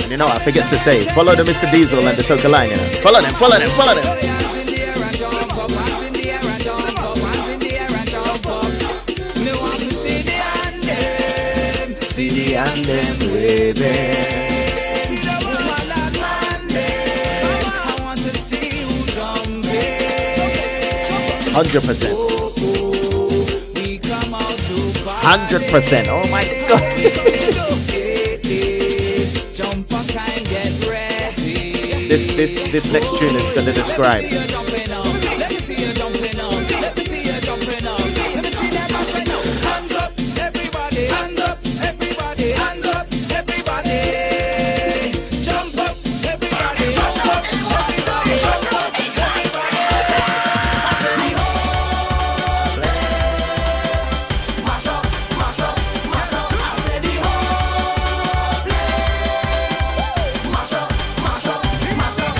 And you know, I forget to say, follow the Mr. Diesel and the Soca Lion. You know? Follow them, follow them, follow them. and them women. Hundred percent. Hundred percent. Oh my god. this this this next tune is going to describe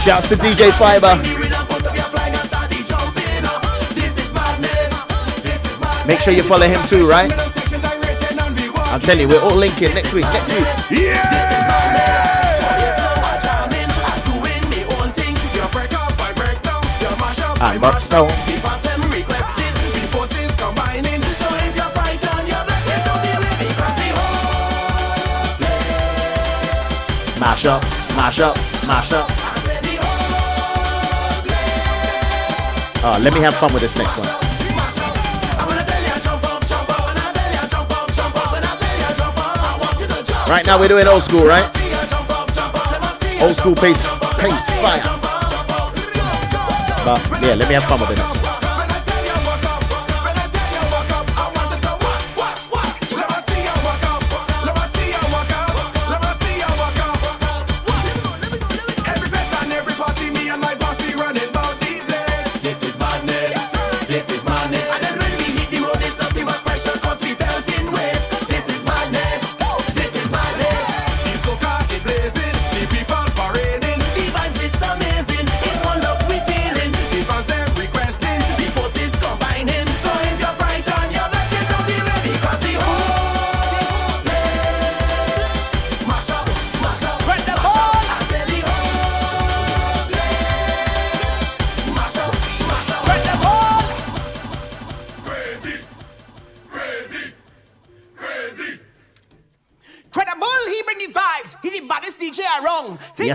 Shouts to DJ Fiber. Make sure you follow him too, right? I'm telling you, we're all linking next week, next week. Yeah! I'm up. Mash up, mash up, mash up. Uh, let me have fun with this next one. Right now we're doing old school, right? Old school pace, pace, fire. But yeah, let me have fun with it.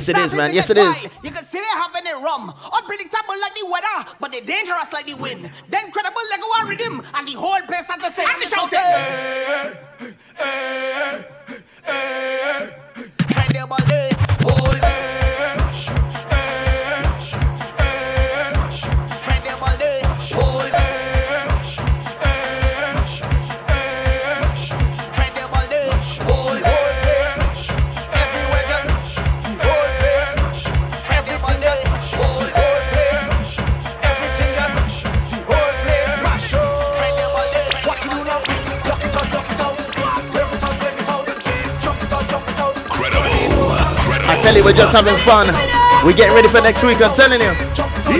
Yes, it is, man. Yes, it is. You can see they having it rum. Unpredictable like the weather, but they dangerous like the wind. Then credible like a war rhythm, and the whole place at the same. we're just having fun. We get ready for next week, I'm telling you.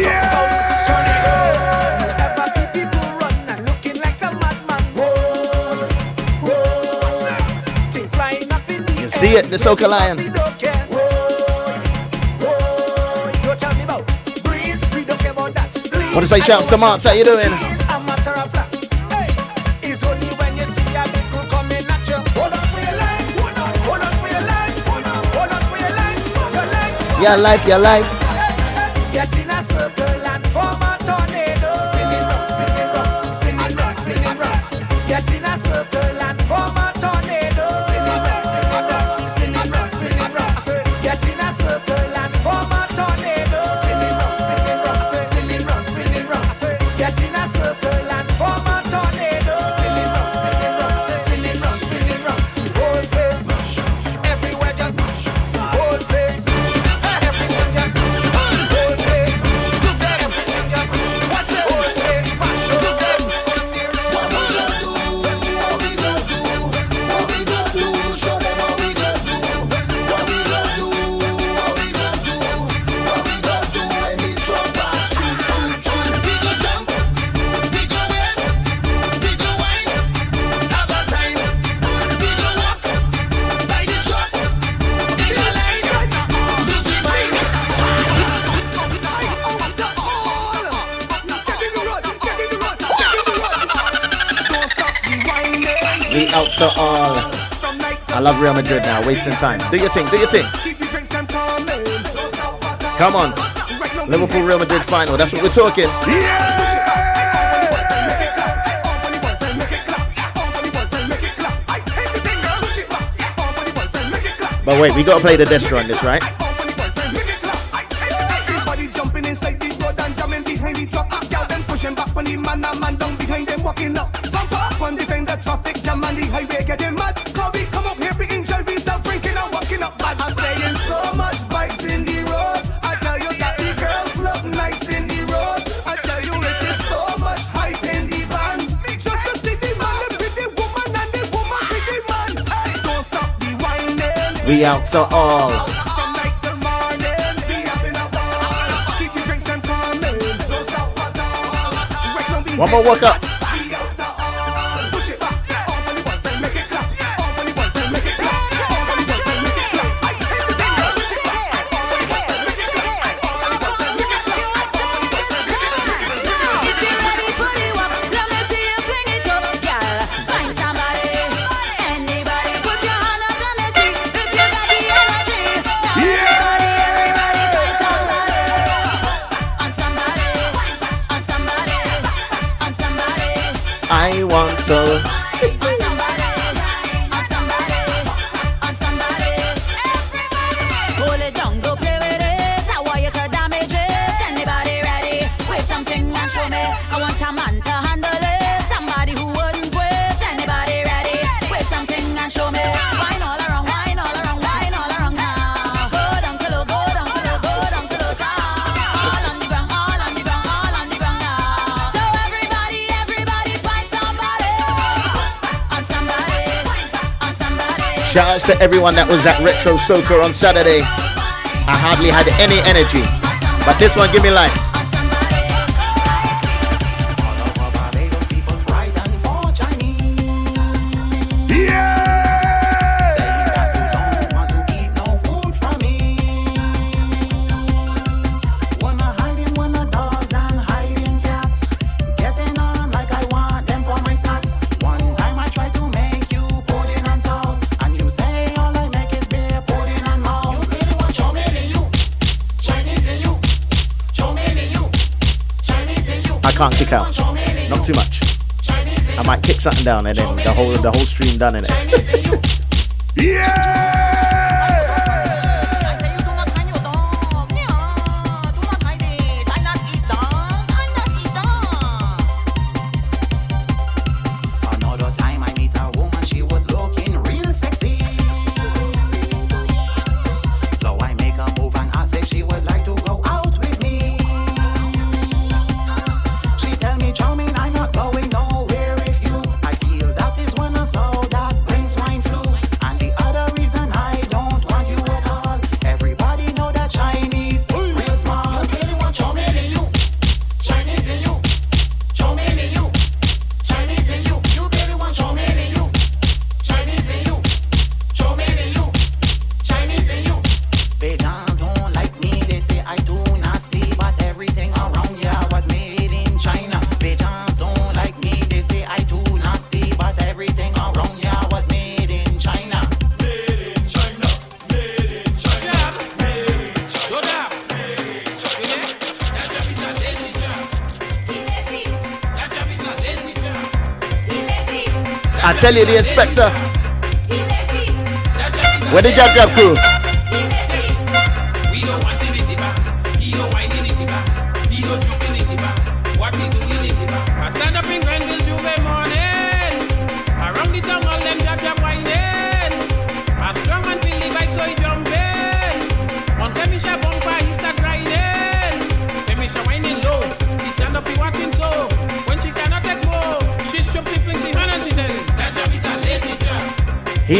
Yeah. You see it, the Soca Lion. Want to say shouts to Marks, how you doing? Your life, your life. wasting time. Do your thing, do your thing. Come on. Liverpool Real Madrid final. That's what we're talking. Yeah! But wait, we gotta play the Destro on this, right? out to all. One more walk up. So. Shouts to everyone that was at Retro Soca on Saturday. I hardly had any energy, but this one give me life. kick out. Not too much. I might kick something down and then the whole the whole stream done in it. yeah! I tell you, the inspector. Where the Jab Jab crew?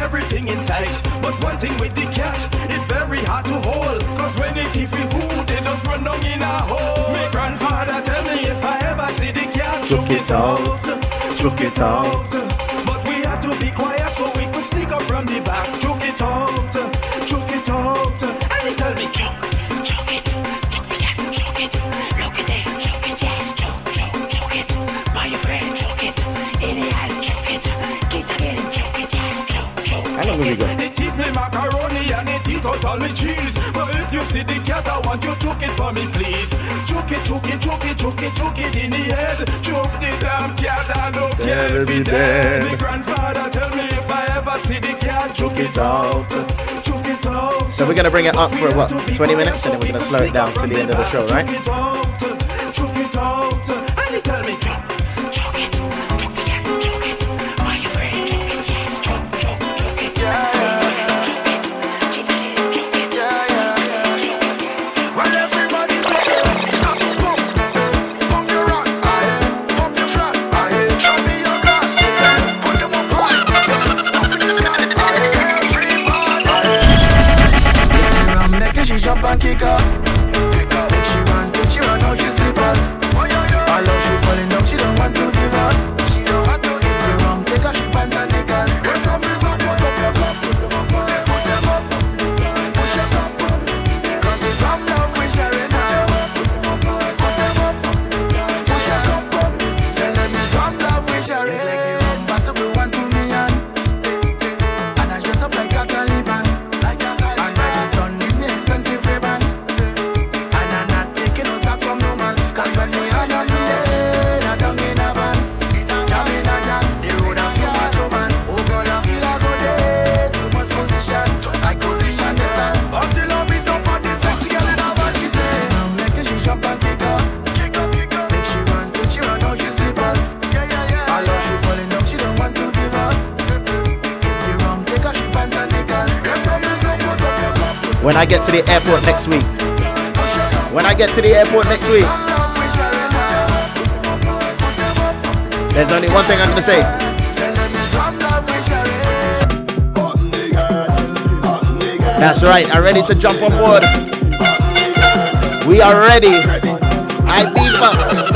everything in sight. But one thing with the cat, it's very hard to hold. Cause when it if we food, they just run down in a hole. My grandfather tell me if I ever see the cat, choke it out, choke it out. Me cheese. But if you see the cat, I want you choke it for me, please. Choke it, choke it, choke it, choke it, choke it in the head. Choke the damn cat, I don't care if he dead. My grandfather tell me if I ever see the cat, choke it out. Choke it out. So we're gonna bring it up for what, 20 minutes, and then we're gonna slow it down to the end of the show, right? Next week. When I get to the airport next week, there's only one thing I'm gonna say. That's right, I'm ready to jump on board. We are ready. I All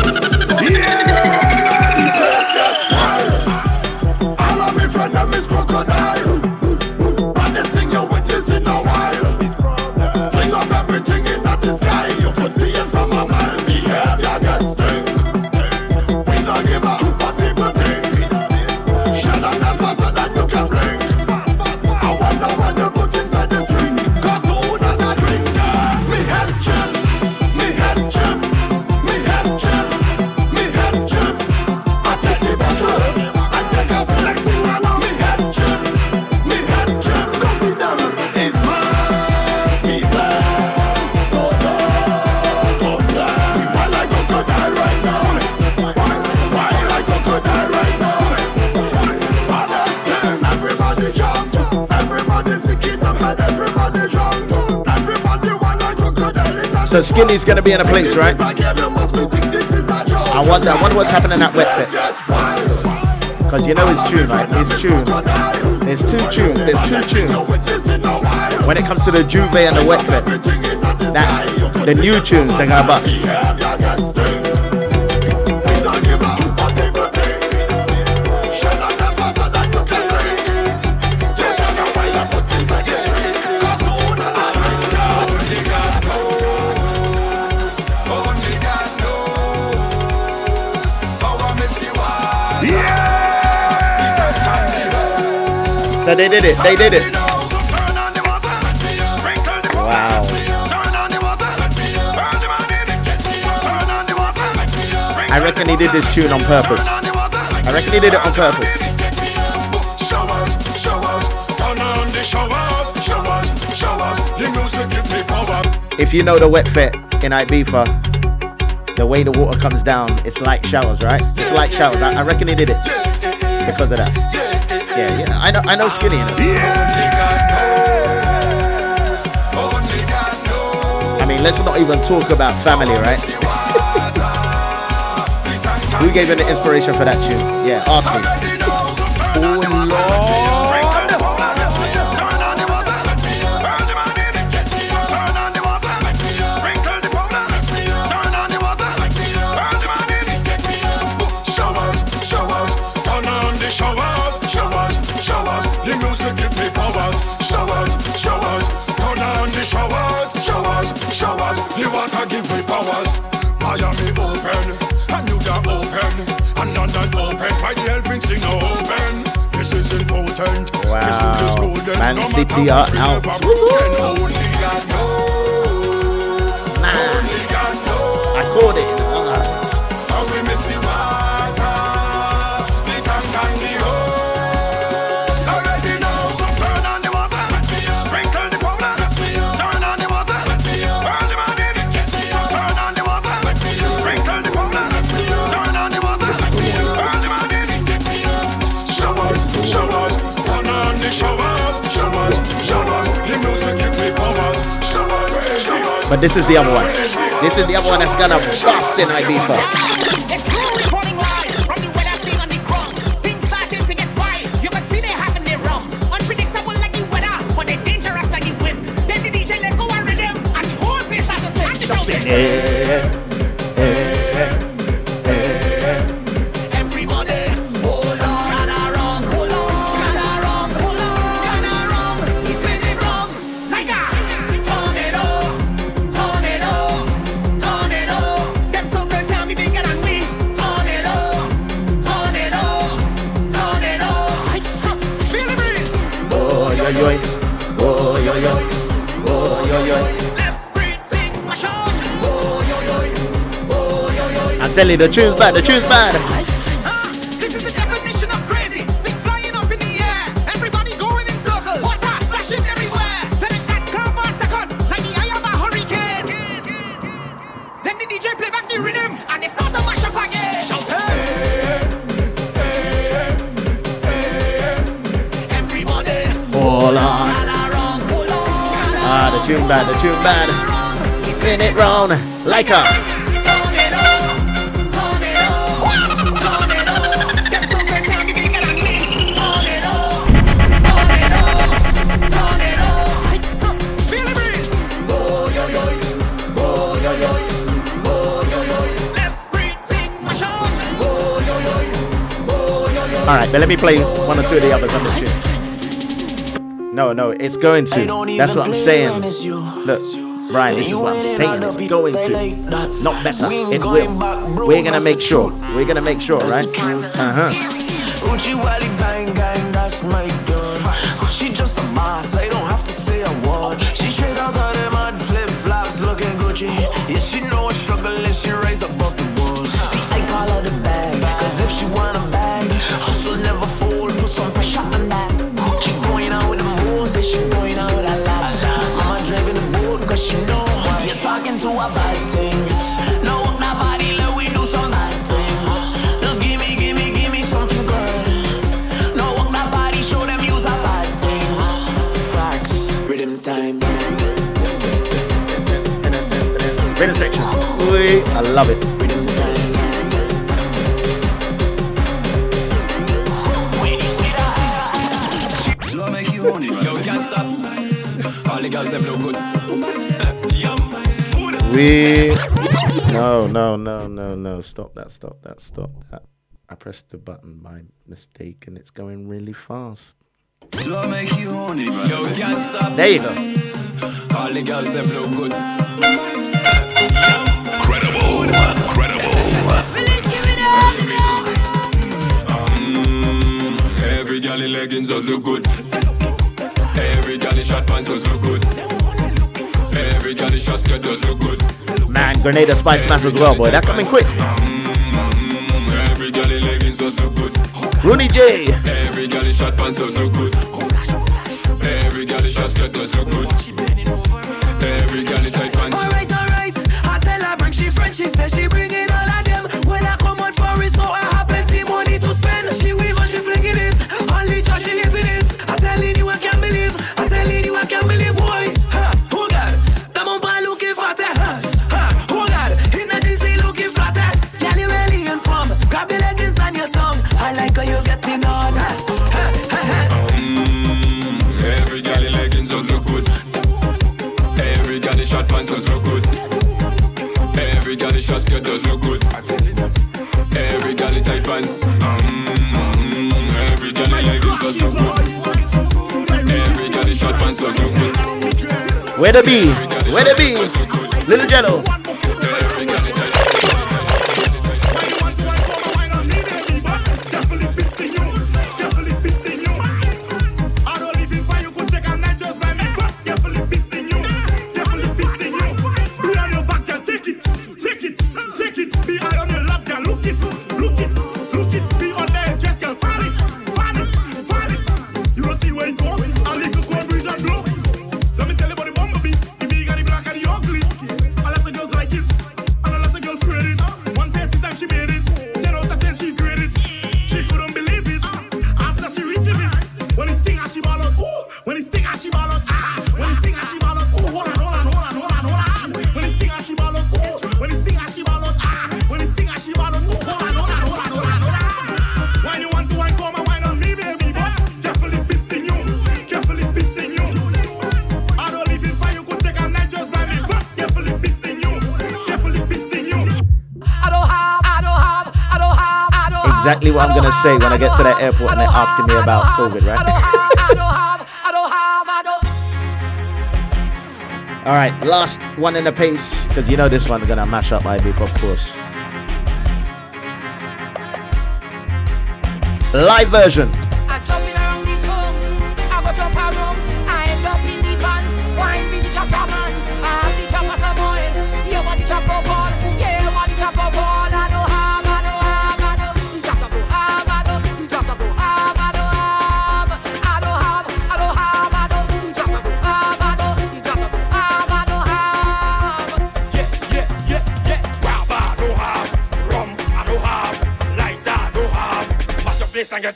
So Skinny's gonna be in a place, right? I wonder, I wonder what's happening at Wet Fete. Because you know his tune, right? His tune. There's two tunes. There's two tunes. When it comes to the J'ouvert and the Wet Fete, that the new tunes they're gonna bust. They did it. They did it. Wow. I reckon he did this tune on purpose. I reckon he did it on purpose. If you know the wet fete in Ibiza, the way the water comes down, it's like showers, right? It's like showers. I, I reckon he did it because of that. Yeah, yeah. I know. I know Skinny. You know? I mean, let's not even talk about family, right? Who gave you the inspiration for that tune? Yeah, ask me. Wow. Man City are out. This is the other one. This is the other one that's gonna bust in Ibiza. They start to mash up again. Shout Everybody, Hold on. Ah, the tune bad, the tune bad. Spin it round like a. All right, but let me play one or two of the others on the tune. No, no, it's going to. That's what I'm saying. Look, Brian, this is what I'm saying. It's going to. Not better. It will. We're gonna make sure. We're gonna make sure, right? Uh huh. I love it. We. No, no, no, no, no. Stop that, stop that, stop that. I pressed the button by mistake and it's going really fast. Yo, can't stop. There you go. All the girls them look good. Credible, credible. Every girl in leggings does look good. Every girl in short pants does look good. Every girl in short skirt does look good. Man, Grenada Spicemas as well, boy. That coming quick. Every girl in leggings does look good. Rooney J. Every girl in short pants does look good. Every girl in short skirt does look good. Every girl in tight pants. Alright, alright. I tell her bring she friends. She says she bringing Every girl in short skirt does look good. Every girl in tight pants. Mm, every girl in leggings does look good. Every girl in short pants does look good. Where the be? Where the be? Little Jello. What I'm gonna say when I get to that airport and they're asking me about COVID, right? All right, last one in the pace, because you know this one's gonna mash up my beef, of course. Live version.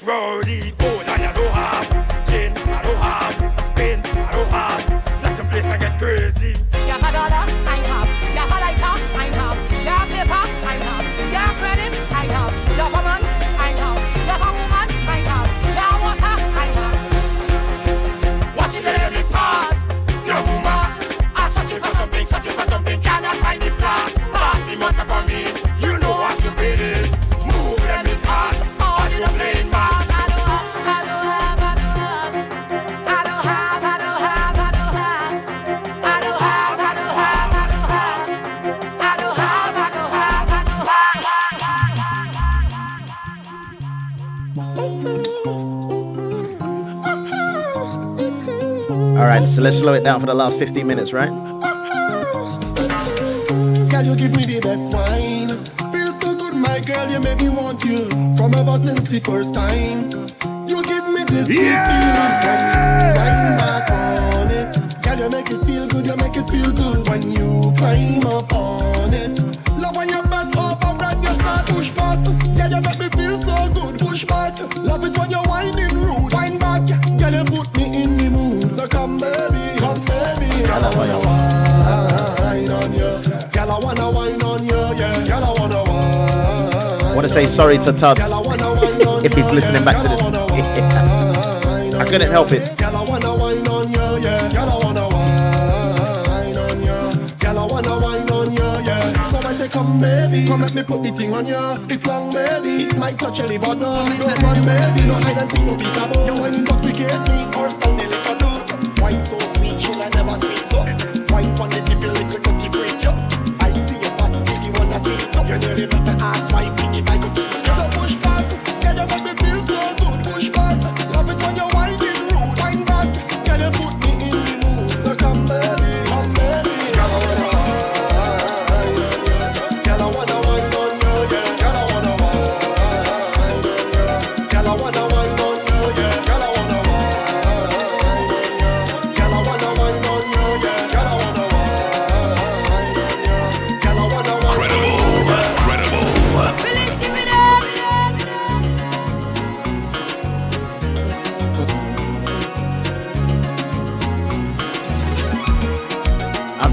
Place let's slow it down for the last 15 minutes, right? Girl, you give me the best wine. Feel so good, my girl, you make me want you. From ever since the first time. You give me this sweet feeling when back on it. Girl, you make it feel good, you make it feel good when you climb up on it. Love when you bend over and you start push back. Girl, you make me feel so good, push back. Love it when you're whining rude, wine back. Girl, you put come baby, come baby. I wanna wine on you. Girl, I wanna wine on you, yeah. Girl, I wanna wine. Want to say sorry to Tubbs if he's listening back to this. I couldn't help it. You, you. You, come baby, come let me put the thing on you. It's long, baby. It might touch your liver, no. Don't baby. No hide and seek, no peekaboo. Wine intoxicate me, so I never sweet so. Wine from the tip, you little dirty freak, yo. I see your butt, still you wanna see it up. You nearly make me ask why if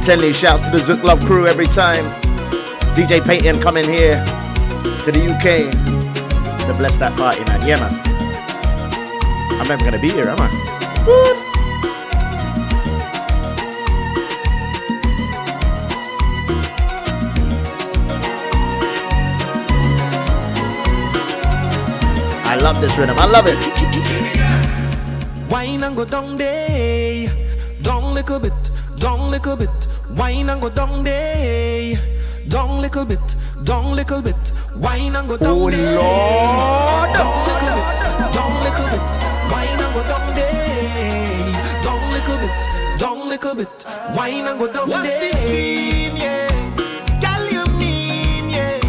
I'm shouts to the Zook Love crew every time. DJ Payton coming here to the UK to bless that party, man. Yeah, man. I'm never gonna be here, am I? I love this rhythm. I love it. Wine and go down there, down little bit, down little bit. Wine and go down there, down little bit, down little bit. Wine and go down Oh, there, Lord. down little bit, down little bit. Wine and go down there, down little bit, down little bit. Wine and go down What's there. the scene, yeah? Girl, you mean, yeah?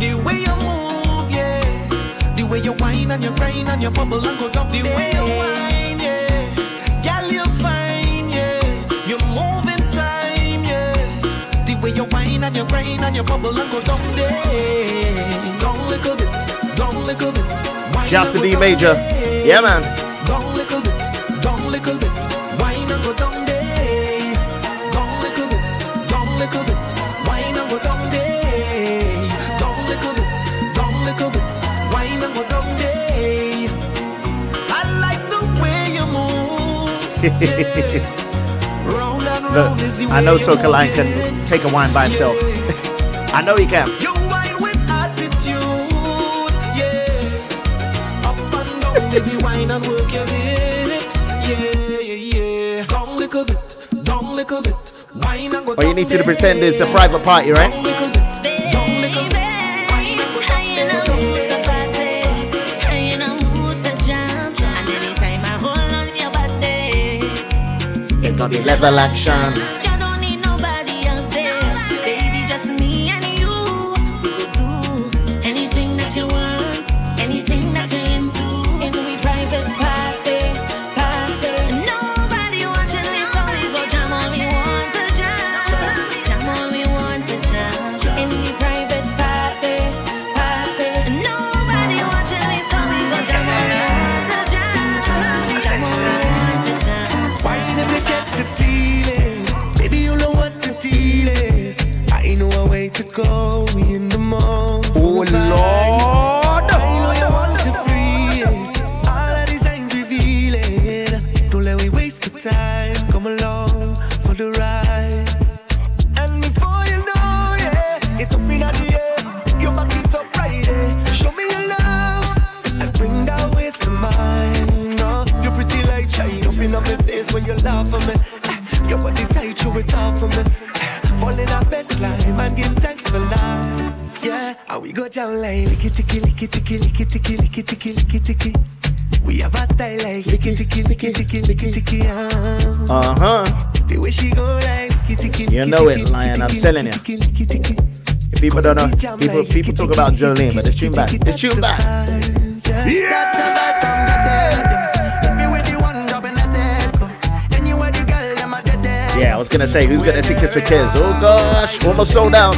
The way you move, yeah. The way you whine and you grind and you bubble and go down the way you whine, whine and you grind and you bubble and go down there. Down little bit, down little bit. Whine Shouts to D Major. there. Yeah, man. Down little bit, down little bit. Whine and go down there. Down little bit, down little bit. Whine and go down there. Down little bit, down little bit. Whine and go down there. I like the way you move. Round Look, I know Soca Lion can take a wine by himself. I know he can. Baby, wine and work your lips. Yeah, yeah, yeah. Don't Down little bit, down little bit. Wine and go All you need to pretend it's a private party, right? level action. all for me. Falling our best line, man, give thanks for life. Yeah, and we go down like licky ticky, licky ticky, licky ticky, licky ticky, licky ticky. We have a style like licky ticky, licky ticky, licky ticky. Uh huh. The way she go like licky ticky. You know it, lion. I'm telling you. People don't know, people people talk about Jolene, but it's tune back. It's tune back. Yeah. was gonna say, who's gonna take it for kids? Oh gosh, almost sold out.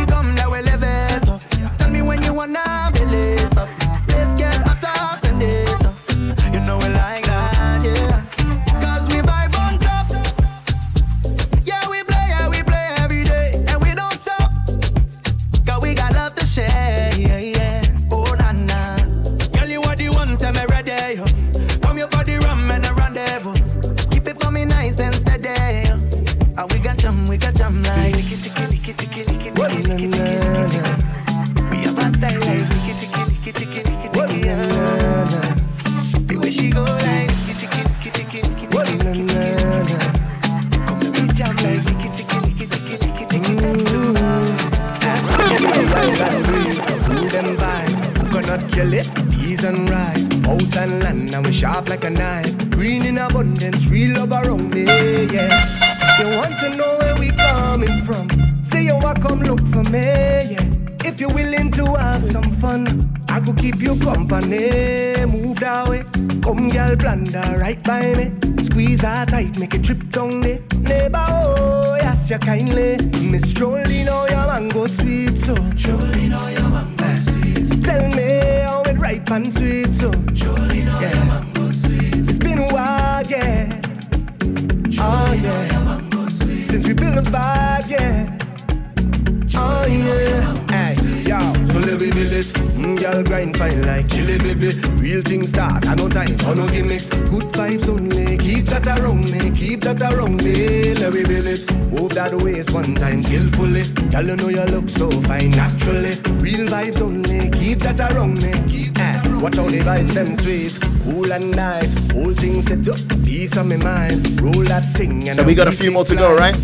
few more to go, right?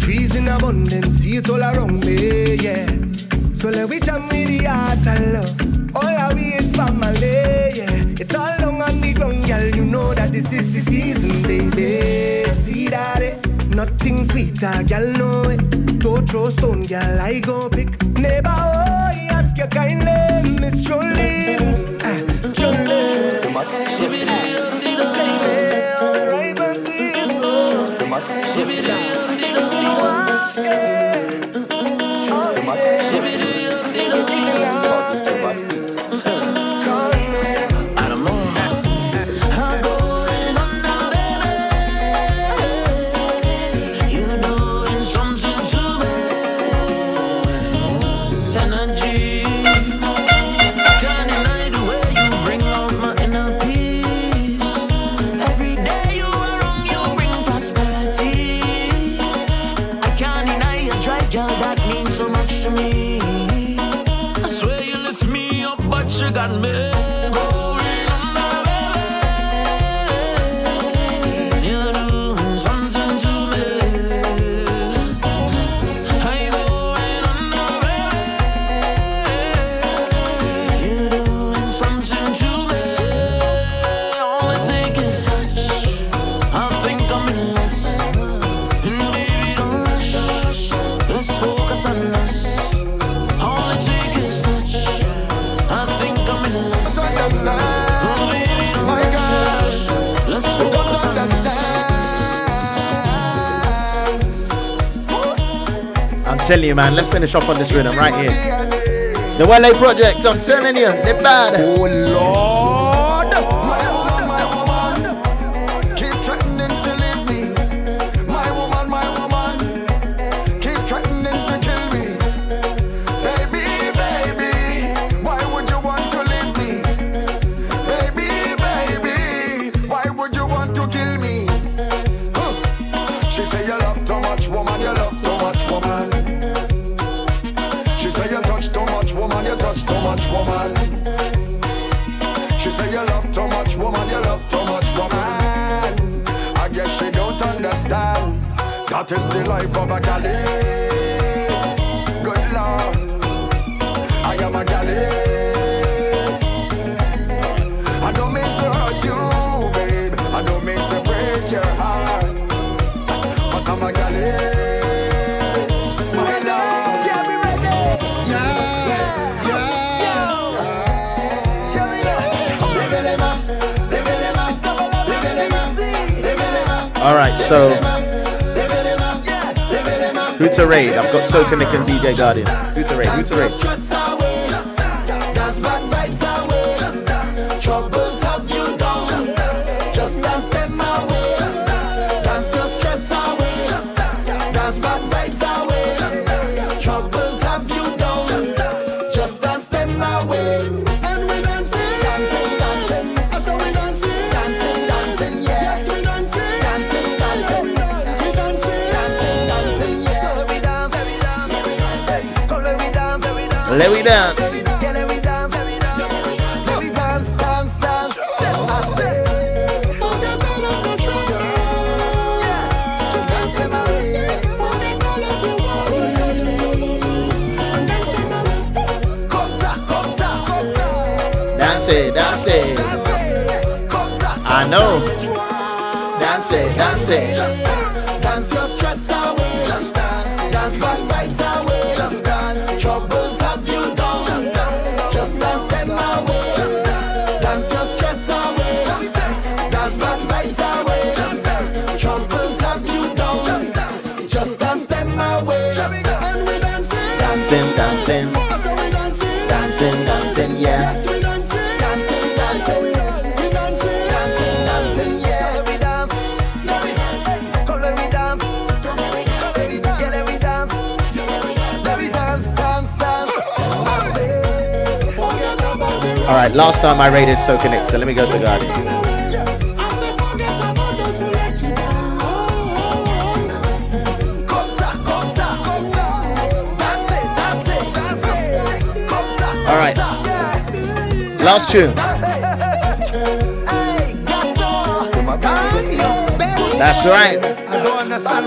Telling you, man. Let's finish off on this rhythm right here. The Wale Project. I'm telling you, they're bad. Oh Lord, That is the life of a Gallus. Good Lord, I am a Gallus. I don't mean to hurt you, babe. I don't mean to break your heart. But I'm a Gallus. My love. Yeah, be ready. Yeah, yeah, yeah. All right, so who to raid? I've got Soca Nick and DJ Guardian. Who to raid? Who to raid? Let we dance. Let we dance. Yeah, let we dance, let we dance. Let we dance, dance, dance. Dance. I say, forget all of the trouble. Yeah, just dance them away. Forget all of your worries. And dance I know. Dance it, dance it. Just dance, dance All right, last time I raided Soca Nick, so let me go to comme All right. Last tune. That's right.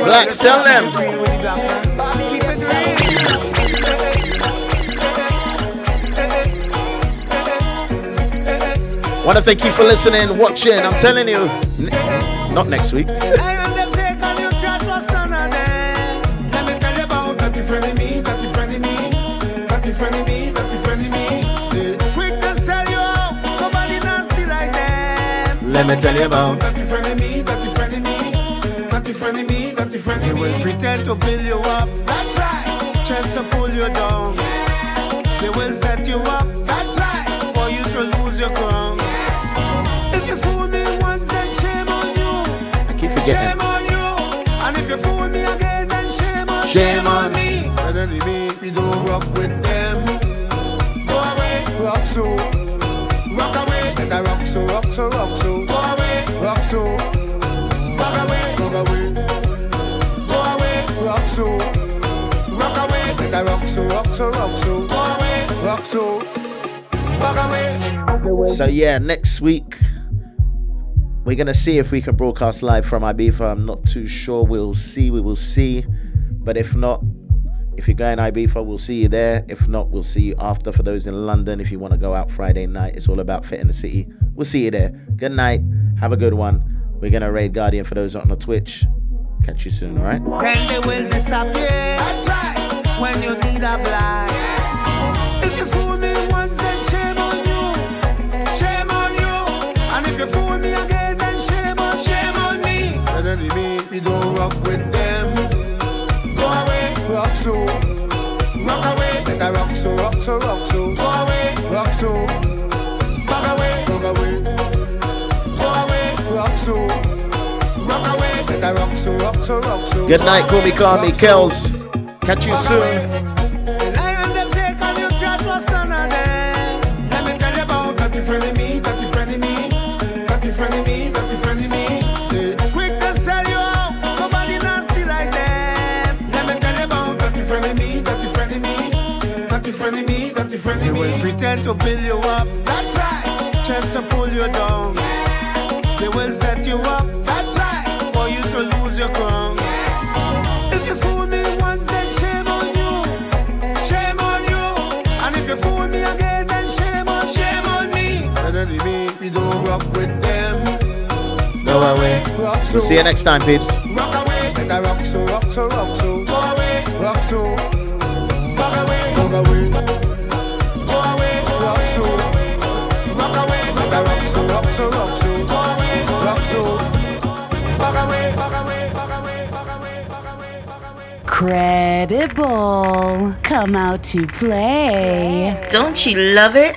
Blacks, tell them. Want to thank you for listening, watching. I'm telling you, n- not next week. I am the fake and you can't trust none of them. Let me tell you about dirty friend of me, dirty friend of me, dirty friend me, dirty friend me. Quick to sell you out, nobody nasty like them. Let me tell you about. Dirty friend of me, dirty friend of me, dirty friend of me, dirty friend of me. They will pretend to build you up, that's right, just to pull you down. They will set you up, shame on Shame on me. But enemy, we don't rock with them. Go away, rock so. Rock away, better rock so, rock so, rock so. Go away, rock so. Rock away, rock away. Go away, rock so. Rock away, better rock so, rock so, rock so. Go away, rock so. Rock away. So yeah, next week we're gonna see if we can broadcast live from Ibiza. I'm not too sure. We'll see. We will see. But if not, if you're going Ibiza, we'll see you there. If not, we'll see you after. For those in London, if you want to go out Friday night, it's all about fitting the city. We'll see you there. Good night. Have a good one. We're gonna raid Guardian for those on the Twitch. Catch you soon. All right. Then they will disappear. That's right. When you need a blind. If you fool me once, then shame on you. Shame on you. And if you fool me again, then shame on, shame on me. Enemy, we don't rock with rock so, rock so, rock so. Go away, rock so. Back away, rock away. Go away, rock so. Rock away, let I rock so, rock so, rock so. Good night, call me, call me, Kells. Catch you soon. Pretend to build you up, that's right, just to pull you down. They will set you up, that's right, for you to lose your crown. If you fool me once, then shame on you. Shame on you. And if you fool me again, then shame on, shame on me. And enemy, we don't rock with them. Go away. We'll see you next time, peeps. Away. Credible. Come out to play. Don't you love it?